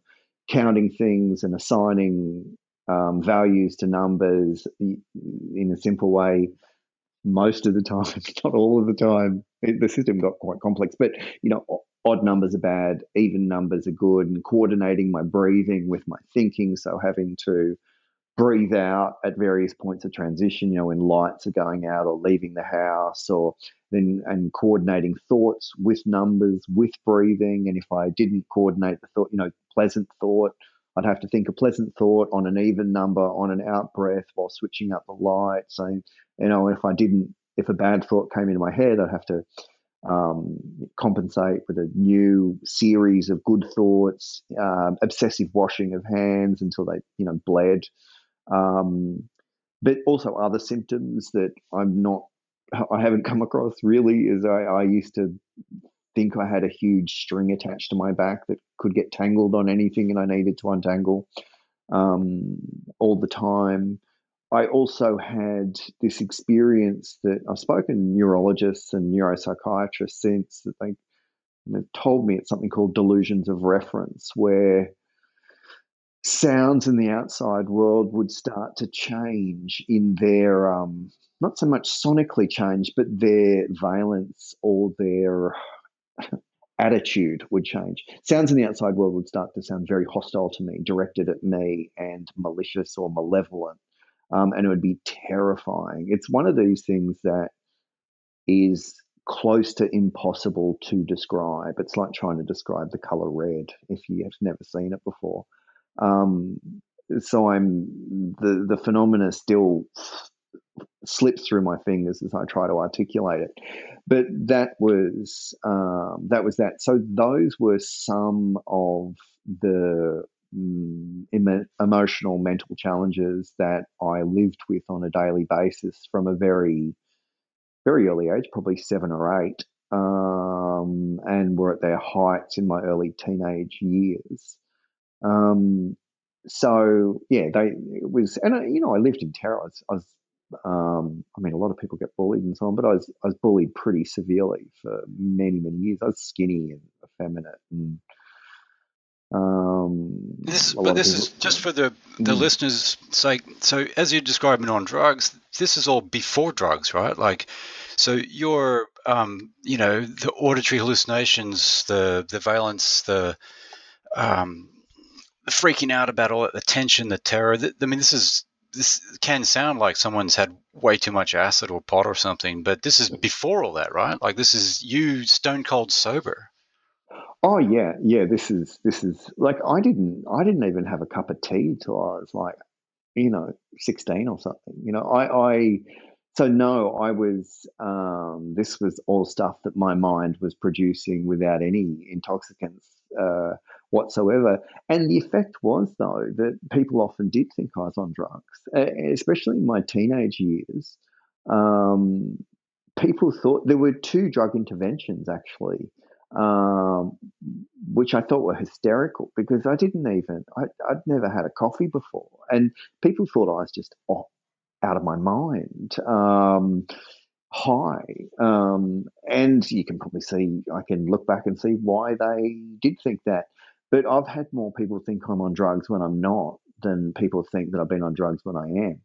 counting things and assigning um, values to numbers in a simple way most of the time, [laughs] not all of the time. It, the system got quite complex, but you know, odd numbers are bad, even numbers are good, and coordinating my breathing with my thinking. So having to breathe out at various points of transition, you know, when lights are going out or leaving the house, or then and coordinating thoughts with numbers, with breathing. And if I didn't coordinate the thought, you know, pleasant thought I'd have to think a pleasant thought on an even number on an out breath while switching up the light. So, you know, if I didn't, if a bad thought came into my head, I'd have to um, compensate with a new series of good thoughts, um, obsessive washing of hands until they, you know, bled. Um, but also other symptoms that I'm not, I haven't come across really is I, I used to think I had a huge string attached to my back that could get tangled on anything and I needed to untangle um, all the time. I also had this experience that I've spoken to neurologists and neuropsychiatrists since that they they've told me it's something called delusions of reference, where sounds in the outside world would start to change in their um, not so much sonically change, but their valence or their attitude would change. Sounds in the outside world would start to sound very hostile to me, directed at me, and malicious or malevolent. Um, and it would be terrifying. It's one of these things that is close to impossible to describe. It's like trying to describe the color red if you have never seen it before. Um, so I'm the the phenomena still slips through my fingers as I try to articulate it. But that was um, that was that. So those were some of the um, emotional mental challenges that I lived with on a daily basis from a very very early age, probably seven or eight, um, and were at their heights in my early teenage years. Um, so yeah, they it was, and I, you know, I lived in terror. I was, I was um, I mean, a lot of people get bullied and so on, but I was I was bullied pretty severely for many many years. I was skinny and effeminate, and um, this, but this is just for the the mm. listeners' sake. So, as you're describing on drugs, this is all before drugs, right? Like, so your um, you know the auditory hallucinations, the the valence, the um, the freaking out about all the tension, the terror. The, I mean, this is this can sound like someone's had way too much acid or pot or something, but this is before all that, right? Like this is you stone cold sober. Oh yeah, yeah. This is this is like I didn't I didn't even have a cup of tea till I was like, you know, sixteen or something. You know, I I so no, I was. Um, this was all stuff that my mind was producing without any intoxicants. Uh, whatsoever. And the effect was, though, that people often did think I was on drugs, especially in my teenage years. Um, people thought there were two drug interventions actually, um, which I thought were hysterical because I didn't even, I, would never had a coffee before. And people thought I was just oh, out of my mind. Um, high. Um, and you can probably see, I can look back and see why they did think that. But I've had more people think I'm on drugs when I'm not than people think that I've been on drugs when I am.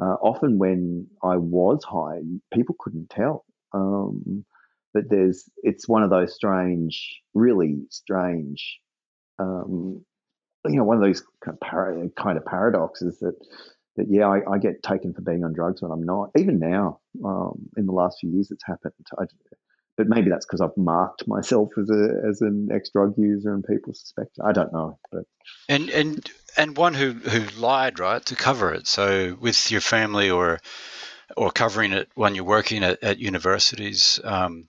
Uh, often when I was high, people couldn't tell. Um, but there's it's one of those strange, really strange, um, you know, one of those kind of, para, kind of paradoxes that that yeah, I, I, get taken for being on drugs when I'm not. Even now, um, in the last few years, it's happened. I, but maybe that's because I've marked myself as a as an ex drug user and people suspect. I don't know, but and and and one who who lied right to cover it. So with your family or or covering it when you're working at, at universities, um,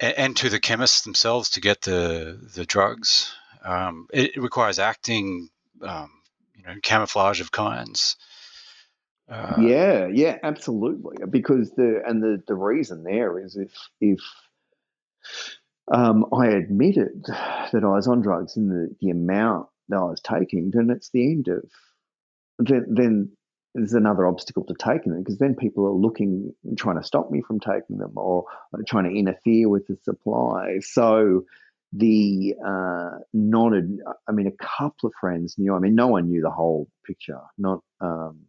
and, to the chemists themselves to get the the drugs. Um, it, it, requires acting, um, you know, camouflage of kinds. Uh, yeah, yeah, absolutely. Because the and the the reason there is if if um, I admitted that I was on drugs in the the amount that I was taking, then it's the end of then then there's another obstacle to taking them because then people are looking trying to stop me from taking them or trying to interfere with the supply. So the uh, not I mean a couple of friends knew. I mean no one knew the whole picture. Not um,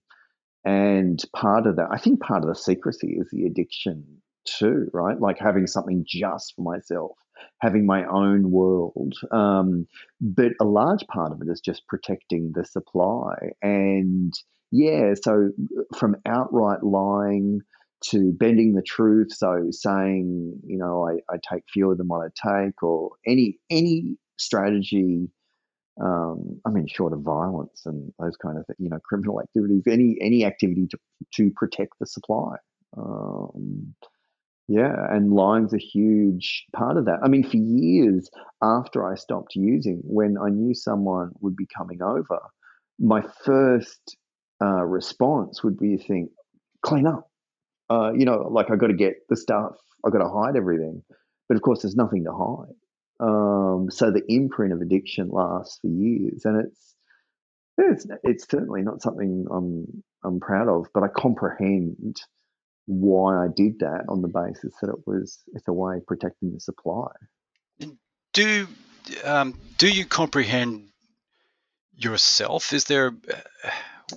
and part of that, I think part of the secrecy is the addiction too, right? Like having something just for myself, having my own world. Um, but a large part of it is just protecting the supply. And yeah, so from outright lying to bending the truth, so saying, you know, I, I take fewer than what I take, or any any strategy um, I mean, short of violence and those kind of you know criminal activities, any any activity to to protect the supply. Um, yeah, and lying's a huge part of that. I mean, for years after I stopped using, when I knew someone would be coming over, my first uh, response would be to think, clean up. Uh, you know, like I got to get the stuff, I got to hide everything. But of course, there's nothing to hide. Um, so the imprint of addiction lasts for years, and it's it's it's certainly not something I'm I'm proud of, but I comprehend why I did that on the basis that it was it's a way of protecting the supply. Do um, do you comprehend yourself? Is there uh,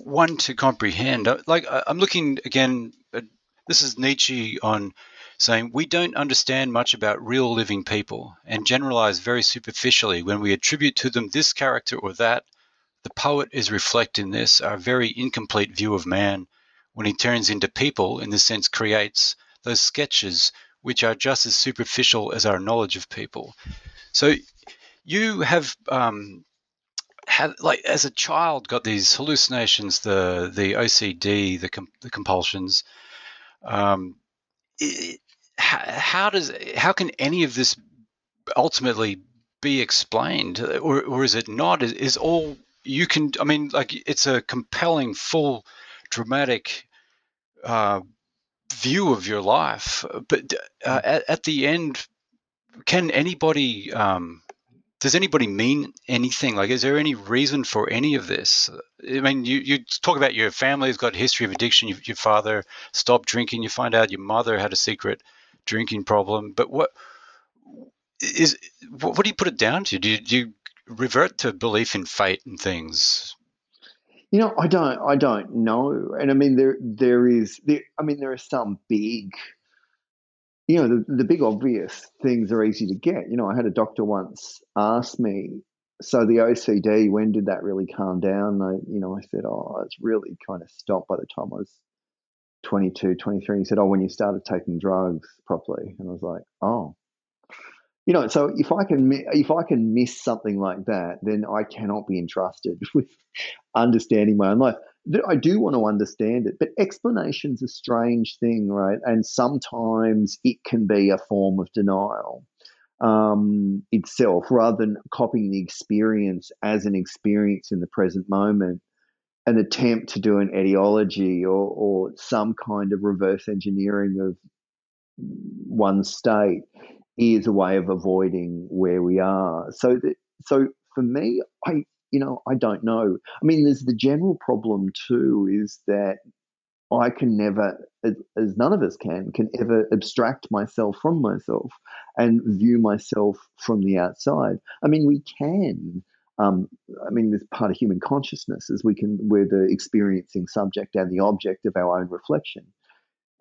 one to comprehend? Uh, like I'm looking again. This is Nietzsche on saying we don't understand much about real living people and generalize very superficially when we attribute to them this character or that. The poet is reflecting this, our very incomplete view of man, when he turns into people, in the sense creates those sketches which are just as superficial as our knowledge of people. So you have um, like as a child got these hallucinations, the the OCD, the com- the compulsions. Um, how, how does how can any of this ultimately be explained, or or is it not? Is, is all you can? I mean, like it's a compelling, full, dramatic uh, view of your life, but uh, at, at, the end, can anybody? Um, does anybody mean anything? Like, is there any reason for any of this? I mean, you, you talk about your family's got a history of addiction. You, your father stopped drinking. You find out your mother had a secret drinking problem. But what is what, what do you put it down to? Do you, do you revert to belief in fate and things? You know, I don't. I don't know. And I mean, there there is. There, I mean, there are some big. You know, the, the big obvious things are easy to get. You know, I had a doctor once ask me, so the OCD, when did that really calm down? I, you know, I said, oh, it's really kind of stopped by the time I was 22, 23. He said, oh, when you started taking drugs properly. And I was like, oh, you know so if i can if i can miss something like that then i cannot be entrusted [laughs] with understanding my own life i do want to understand it but explanation's a strange thing right and sometimes it can be a form of denial um, itself rather than copying the experience as an experience in the present moment an attempt to do an etiology or, or some kind of reverse engineering of one state is a way of avoiding where we are. So that so for me, I you know I don't know. I mean, there's the general problem too is that I can never, as none of us can, can ever abstract myself from myself and view myself from the outside. I mean, we can. Um, I mean, this part of human consciousness is we can we're the experiencing subject and the object of our own reflection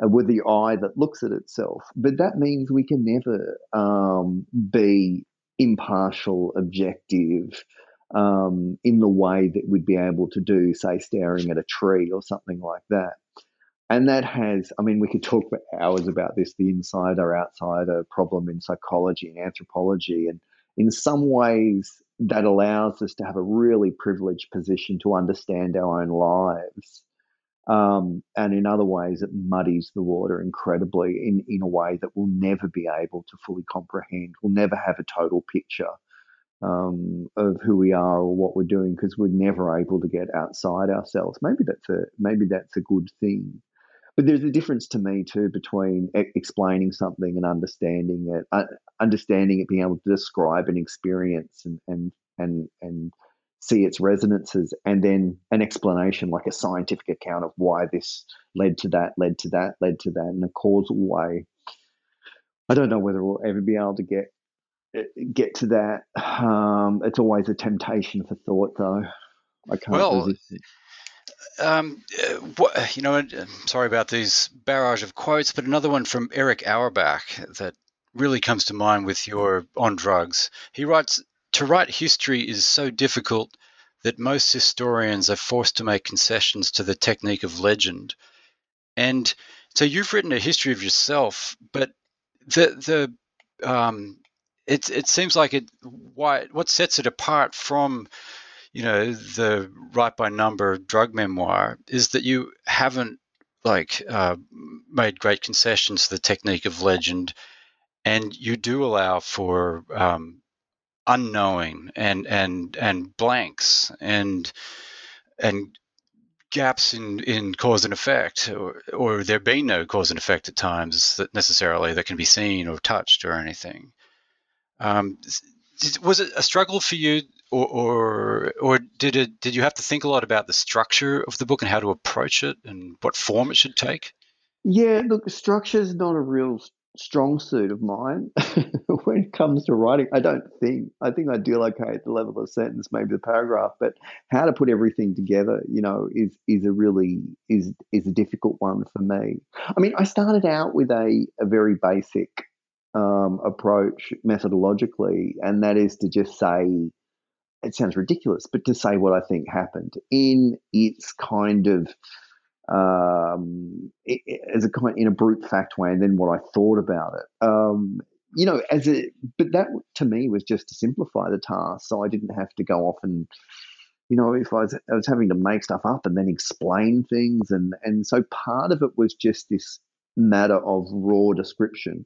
uh, with the eye that looks at itself. But that means we can never um, be impartial, objective um, in the way that we'd be able to do, say, staring at a tree or something like that. And that has, I mean, we could talk for hours about this the insider outsider problem in psychology and anthropology. And in some ways, that allows us to have a really privileged position to understand our own lives um, and in other ways, it muddies the water incredibly in, in a way that we'll never be able to fully comprehend. We'll never have a total picture um, of who we are or what we're doing because we're never able to get outside ourselves. Maybe that's a maybe that's a good thing. But there's a difference to me too between e- explaining something and understanding it, uh, understanding it, being able to describe an experience and and and and see its resonances and then an explanation like a scientific account of why this led to that led to that led to that in a causal way. I don't know whether we'll ever be able to get eh, get to that. Um, it's always a temptation for thought though. I can't well, resist it um, uh, what, you know, I'm sorry about these barrage of quotes, but another one from Erich Auerbach that really comes to mind with your on drugs. He writes, to write history is so difficult that most historians are forced to make concessions to the technique of legend. And so you've written a history of yourself, but the the um, it it seems like it why what sets it apart from you know the right by number drug memoir is that you haven't like uh, made great concessions to the technique of legend, and you do allow for um, unknowing and and and blanks and and gaps in, in cause and effect, or, or there being no cause and effect at times that necessarily that can be seen or touched or anything. Um, was it a struggle for you, or, or or did it did you have to think a lot about the structure of the book and how to approach it and what form it should take? Yeah, look, structure is not a real strong suit of mine [laughs] when it comes to writing. I don't think. I think I deal okay at the level of sentence, maybe the paragraph, but how to put everything together, you know, is is a really is is a difficult one for me. I mean, I started out with a a very basic um, approach methodologically, and that is to just say. It sounds ridiculous, but to say what I think happened in its kind of um, it, it, as a kind in a brute fact way, and then what I thought about it. Um, you know, as a but that to me was just to simplify the task, so I didn't have to go off and you know, if I was, I was having to make stuff up and then explain things, and and so part of it was just this matter of raw description,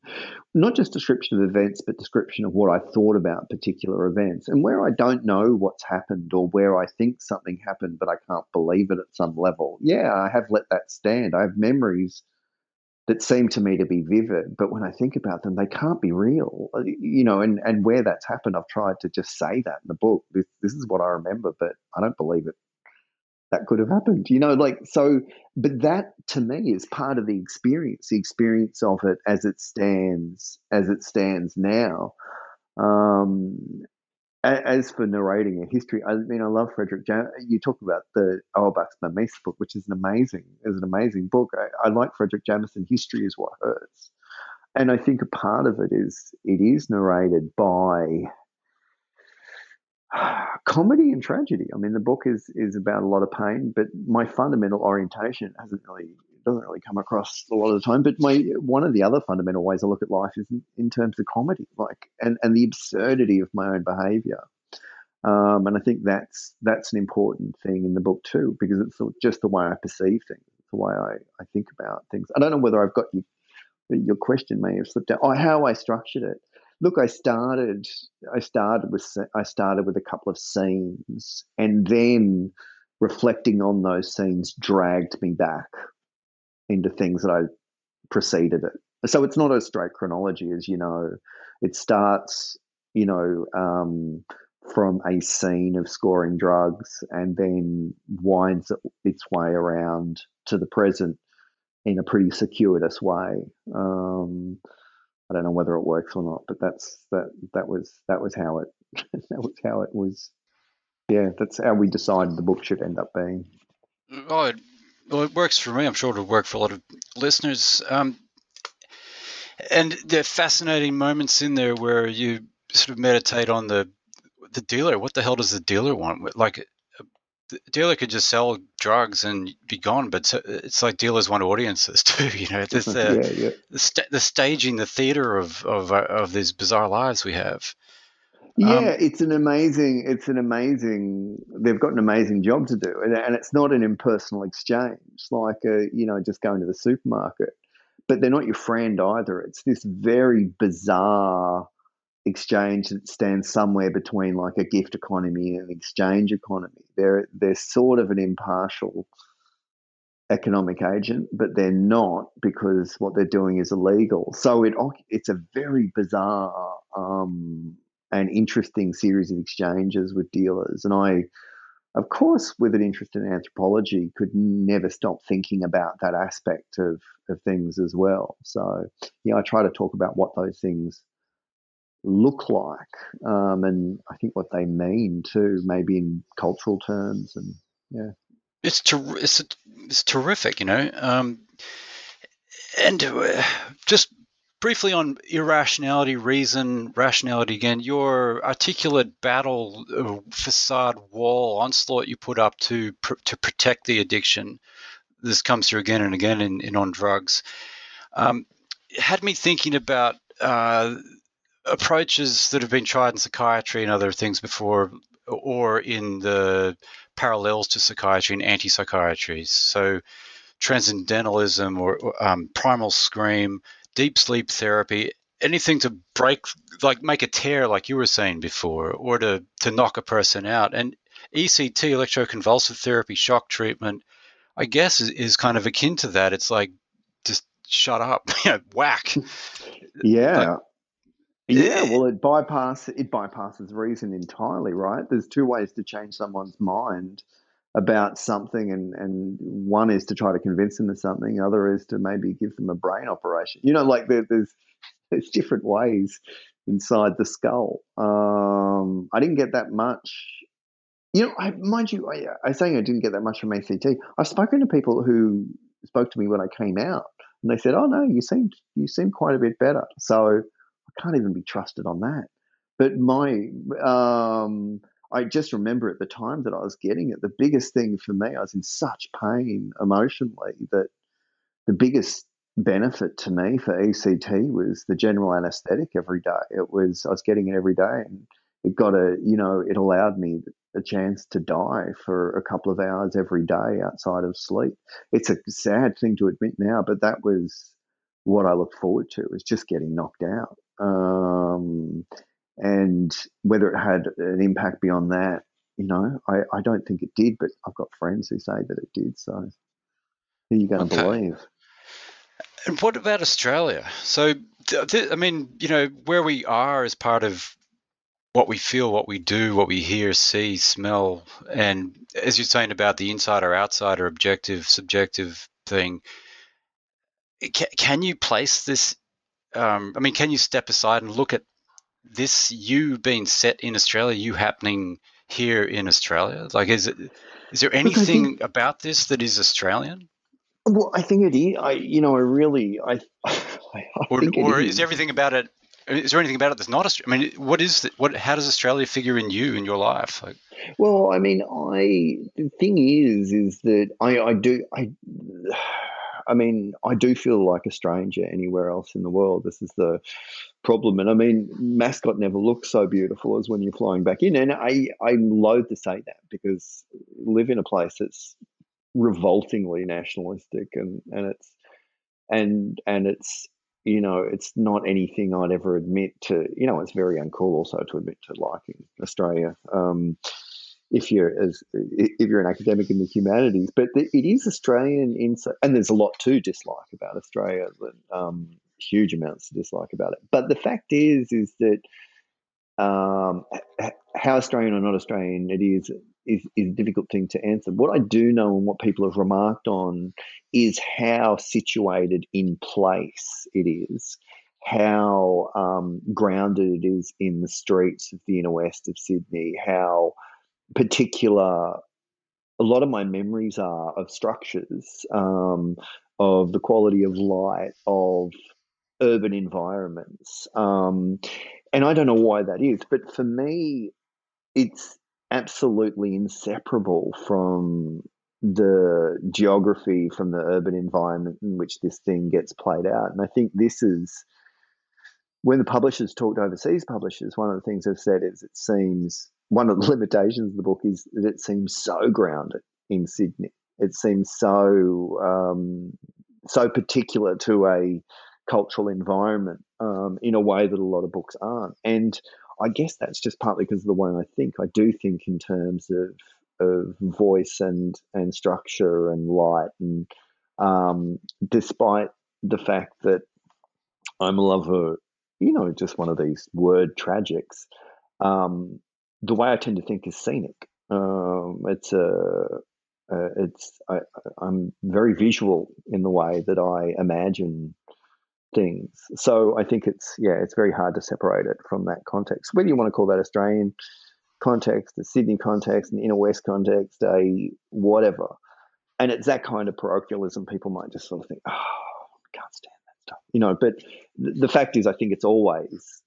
not just description of events, but description of what I thought about particular events. And where I don't know what's happened or where I think something happened, but I can't believe it at some level, yeah, I have let that stand. I have memories that seem to me to be vivid, but when I think about them, they can't be real. Uh, you know, and, and where that's happened, I've tried to just say that in the book. This, this is what I remember, but I don't believe it. That could have happened, you know, like so. But that to me is part of the experience, the experience of it as it stands, as it stands now. Um, as for narrating a history, I mean, I love Fredric. Jam- you talk about the Auerbach's Mimesis book, which is an amazing, is an amazing book. I, I like Fredric Jameson. History is what hurts, and I think a part of it is it is narrated by [sighs] comedy and tragedy. I mean, the book is is about a lot of pain, but my fundamental orientation hasn't really doesn't really come across a lot of the time. But my one of the other fundamental ways I look at life is in, in terms of comedy, like and and the absurdity of my own behaviour. Um, and I think that's that's an important thing in the book too, because it's just the way I perceive things, the way I, I think about things. I don't know whether I've got you. Your question may have slipped out. Oh, how I structured it. Look, I started. I started with. I started with a couple of scenes, and then reflecting on those scenes dragged me back into things that I preceded it. So it's not a straight chronology, as you know. It starts, you know, um, from a scene of scoring drugs and then winds its way around to the present in a pretty circuitous way. Um, I don't know whether it works or not, but that's that. That was that was how it [laughs] that was how it was. Yeah, that's how we decided the book should end up being. Oh, it, well, it works for me. I'm sure it'll work for a lot of listeners. Um, and there are fascinating moments in there where you sort of meditate on the the dealer. What the hell does the dealer want? Like, the dealer could just sell drugs and be gone, but it's like dealers want audiences [laughs] too. You know, there's [laughs] the yeah, yeah. the, st- the, staging, the theater of of of these bizarre lives we have. Yeah, um, it's an amazing. It's an amazing. They've got an amazing job to do, and, and it's not an impersonal exchange like a, you know just going to the supermarket. But they're not your friend either. It's this very bizarre exchange that stands somewhere between like a gift economy and an exchange economy. They're they're sort of an impartial economic agent, but they're not because what they're doing is illegal. So it it's a very bizarre um, an interesting series of exchanges with dealers. And I, of course, with an interest in anthropology, could never stop thinking about that aspect of, of things as well. So, yeah, I try to talk about what those things look like um, and I think what they mean too, maybe in cultural terms. And yeah. It's, ter- it's, it's terrific, you know. Um, and uh, just briefly on irrationality, reason, rationality again. Your articulate battle uh, facade wall onslaught you put up to pr- to protect the addiction. This comes through again and again in, in on drugs. Um, had me thinking about uh, approaches that have been tried in psychiatry and other things before, or in the parallels to psychiatry and anti-psychiatry. So transcendentalism or, or um, primal scream deep sleep therapy, anything to break, like make a tear, like you were saying before, or to, to knock a person out. And ECT, electroconvulsive therapy, shock treatment, I guess is, is kind of akin to that. It's like, just shut up, [laughs] you know, whack. Yeah. Like, yeah, well, it bypass it bypasses reason entirely, right? There's two ways to change someone's mind about something and and one is to try to convince them of something other is to maybe give them a brain operation. You know like there, there's [laughs] there's different ways inside the skull. Um, i didn't get that much you know I, mind you I, I saying i didn't get that much from ECT i've spoken to people who spoke to me when i came out and they said oh no you seem you seem quite a bit better. So can't even be trusted on that but my um, I just remember at the time that I was getting it, the biggest thing for me, I was in such pain emotionally that the biggest benefit to me for ECT was the general anesthetic every day. It was I was getting it every day, and it got a you know it allowed me a chance to die for a couple of hours every day outside of sleep. It's a sad thing to admit now, but that was what I looked forward to was just getting knocked out. Um, and whether it had an impact beyond that, you know, I, I don't think it did, but I've got friends who say that it did. So who are you going to okay. believe? And what about Australia? So, I mean, you know, where we are as part of what we feel, what we do, what we hear, see, smell, and as you're saying about the insider, outsider, objective, subjective thing, can, you place this? Um, I mean, can you step aside and look at this you being set in Australia, you happening here in Australia? Like, is it is there anything think, about this that is Australian? Well, I think it is. I, you know, I really, I, [laughs] I or, or is. is everything about it is there anything about it that's not Australia? I mean, what is the, what? How does Australia figure in you in your life? Like, well, I mean, I the thing is, is that I, I do I. I mean, I do feel like a stranger anywhere else in the world. This is the problem. And I mean, Mascot never looks so beautiful as when you're flying back in. And I, I'm loath to say that because live in a place that's revoltingly nationalistic and, and it's and and it's you know, it's not anything I'd ever admit to. You know, it's very uncool also to admit to liking Australia. Um, if you're as if you're an academic in the humanities, but it is Australian inside, and there's a lot to dislike about Australia. Um, huge amounts to dislike about it. But the fact is, is that um, how Australian or not Australian it is is, is a difficult thing to answer. What I do know and what people have remarked on is how situated in place it is, how um, grounded it is in the streets of the inner west of Sydney, how particular a lot of my memories are of structures, um, of the quality of light, of urban environments. Um, and I don't know why that is, but for me, it's absolutely inseparable from the geography, from the urban environment in which this thing gets played out. And I think this is when the publishers talked overseas publishers, one of the things they've said is it seems one of the [laughs] limitations of the book is that it seems so grounded in Sydney. It seems so um, so particular to a cultural environment um, in a way that a lot of books aren't. And I guess that's just partly because of the way I think. I do think in terms of of voice and and structure and light, and um, despite the fact that I'm a lover, you know, just one of these word tragics. Um, the way I tend to think is scenic. Um, it's a uh, it's I, I'm very visual in the way that I imagine things. So I think it's yeah, it's very hard to separate it from that context. Whether you want to call that Australian context, a Sydney context, an inner west context, a whatever. And it's that kind of parochialism people might just sort of think, oh, I can't stand that stuff. You know, but th- the fact is I think it's always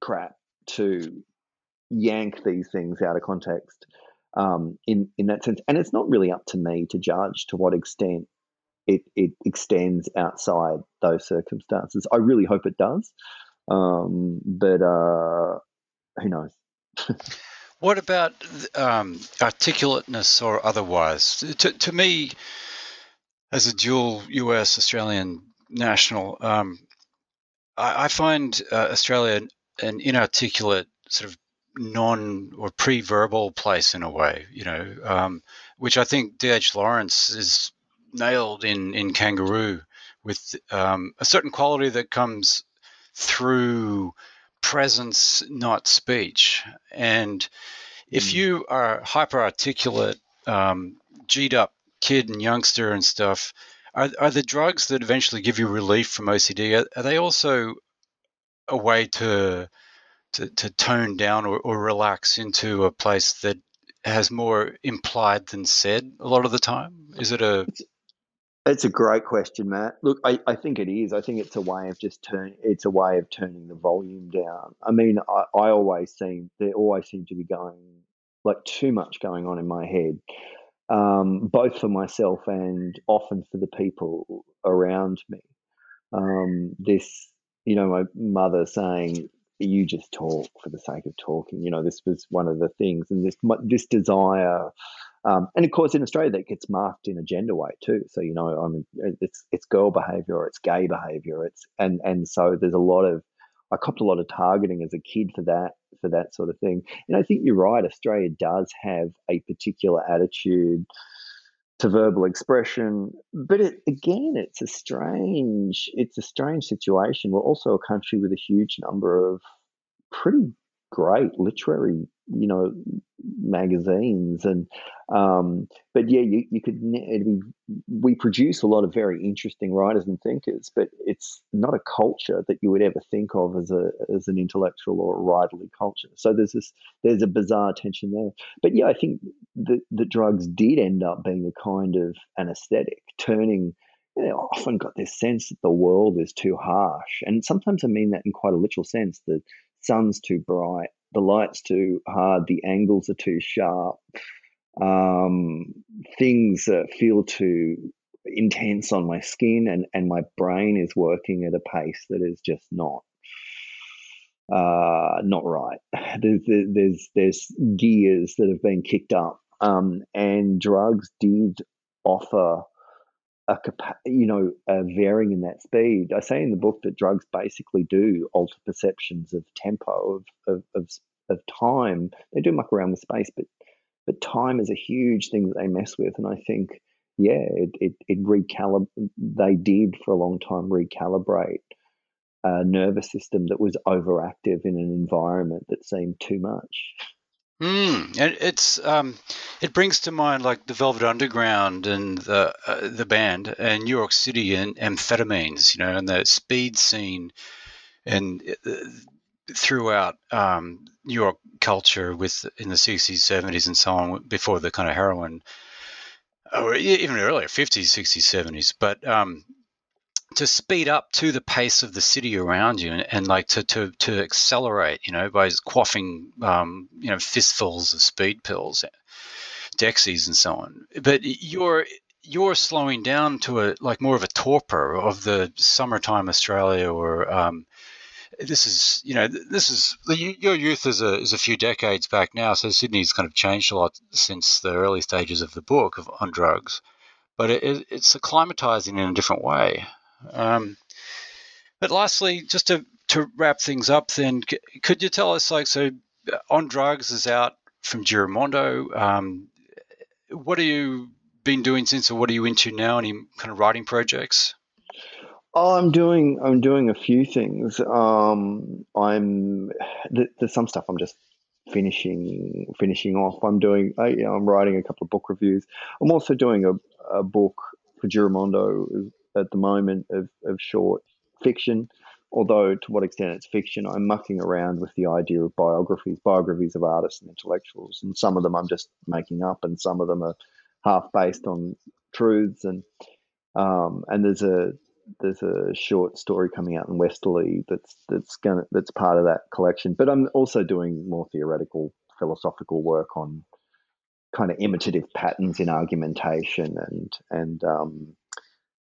crap to yank these things out of context um, in in that sense. And it's not really up to me to judge to what extent it, it extends outside those circumstances. I really hope it does, um, but uh, who knows? [laughs] what about um, articulateness or otherwise? To, to me, as a dual US Australian national, um, I, I, find uh, Australia an inarticulate sort of non or pre-verbal place in a way, you know, um, which I think D.H. Lawrence is nailed in in Kangaroo with um, a certain quality that comes through presence, not speech. And if mm. you are hyper articulate, um, G'd up kid and youngster and stuff, are, are the drugs that eventually give you relief from OCD, are, are they also a way to to, to tone down or, or relax into a place that has more implied than said a lot of the time? Is it a it's a great question, Matt. Look, I, I think it is. I think it's a way of just turn. It's a way of turning the volume down. I mean, I, I always seem there always seem to be going like too much going on in my head, um, both for myself and often for the people around me. Um, this, you know, my mother saying, "You just talk for the sake of talking." You know, this was one of the things, and this this desire. Um, and of course, in Australia, that gets marked in a gender way too. So you know, I mean, it's it's girl behaviour, it's gay behaviour, it's and and so there's a lot of I copped a lot of targeting as a kid for that for that sort of thing. And I think you're right. Australia does have a particular attitude to verbal expression, but it, again, it's a strange it's a strange situation. We're also a country with a huge number of pretty great literary you know magazines and um, but yeah you, you could be, we produce a lot of very interesting writers and thinkers but it's not a culture that you would ever think of as a as an intellectual or a writerly culture. So there's this there's a bizarre tension there. But yeah i think the the drugs did end up being a kind of anesthetic turning you know, often got this sense that the world is too harsh. And sometimes i mean that in quite a literal sense the sun's too bright the light's too hard, the angles are too sharp, um, things uh, feel too intense on my skin, and, and my brain is working at a pace that is just not uh, not right. [laughs] There's, there's there's gears that have been kicked up, um, and drugs did offer a you know varying in that speed. I say in the book that drugs basically do alter perceptions of tempo of of of, of time. They do muck around with space, but but time is a huge thing that they mess with, and I think yeah, it it, it recalib- They did for a long time recalibrate a nervous system that was overactive in an environment that seemed too much. Mm, and it's um, it brings to mind like the Velvet Underground and the uh, the band and New York City and amphetamines, you know, and the speed scene and uh, throughout um, New York culture with in the 60s, 70s, and so on before the kind of heroin, or even earlier 50s, 60s, 70s. But um, to speed up to the pace of the city around you and, and like to, to, to accelerate, you know, by quaffing, um, you know, fistfuls of speed pills, Dexies and so on. But you're, you're slowing down to a, like more of a torpor of the summertime Australia or, um, this is you know this is your youth is a is a few decades back now so sydney's kind of changed a lot since the early stages of the book of on drugs but it, it's acclimatizing in a different way um, but lastly, just to, to wrap things up, then could you tell us, like, so uh, on drugs is out from Giramondo. Um, what have you been doing since, or what are you into now? Any kind of writing projects? Oh, I'm doing I'm doing a few things. Um, I'm there's some stuff I'm just finishing finishing off. I'm doing I, you know, I'm writing a couple of book reviews. I'm also doing a, a book for Giramondo at the moment of, of short fiction. Although to what extent it's fiction, I'm mucking around with the idea of biographies, biographies of artists and intellectuals, and some of them I'm just making up, and some of them are half based on truths. And um, and there's a there's a short story coming out in Westerly that's that's gonna that's part of that collection. But I'm also doing more theoretical philosophical work on kind of imitative patterns in argumentation and and um,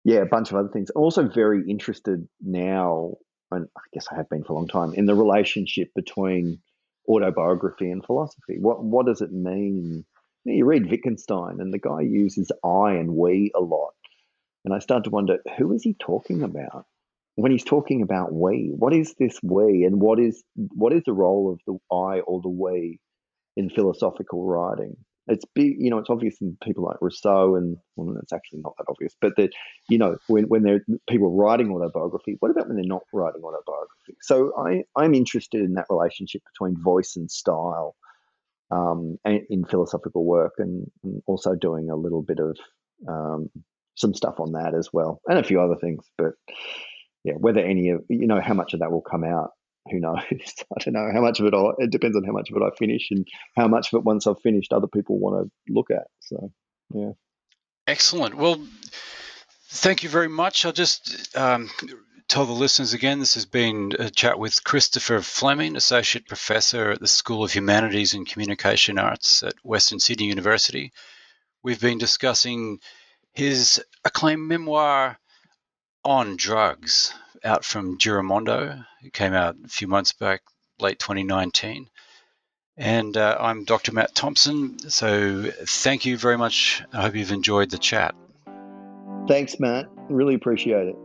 yeah, a bunch of other things. I'm also very interested now, and I guess I have been for a long time, in the relationship between autobiography and philosophy. What what does it mean? You, know, you read Wittgenstein, and the guy uses I and we a lot, and I start to wonder who is he talking about when he's talking about we? What is this we, and what is what is the role of the I or the we in philosophical writing? It's big, you know, it's obvious in people like Rousseau, and well, it's actually not that obvious, but that, you know, when, when they're people writing autobiography, what about when they're not writing autobiography? So I, I'm interested in that relationship between voice and style um, in philosophical work, and, and, also doing a little bit of um, some stuff on that as well, and a few other things. But yeah, whether any of, you know, how much of that will come out who knows? [laughs] I don't know how much of it. I, it depends on how much of it I finish and how much of it once I've finished, other people want to look at. So, yeah. Excellent. Well, thank you very much. I'll just um, tell the listeners again this has been a chat with Christopher Fleming, Associate Professor at the School of Humanities and Communication Arts at Western Sydney University. We've been discussing his acclaimed memoir on drugs out from Giramondo. It came out a few months back, late 2019. And uh, I'm Dr. Matt Thompson. So thank you very much. I hope you've enjoyed the chat. Thanks, Matt. Really appreciate it.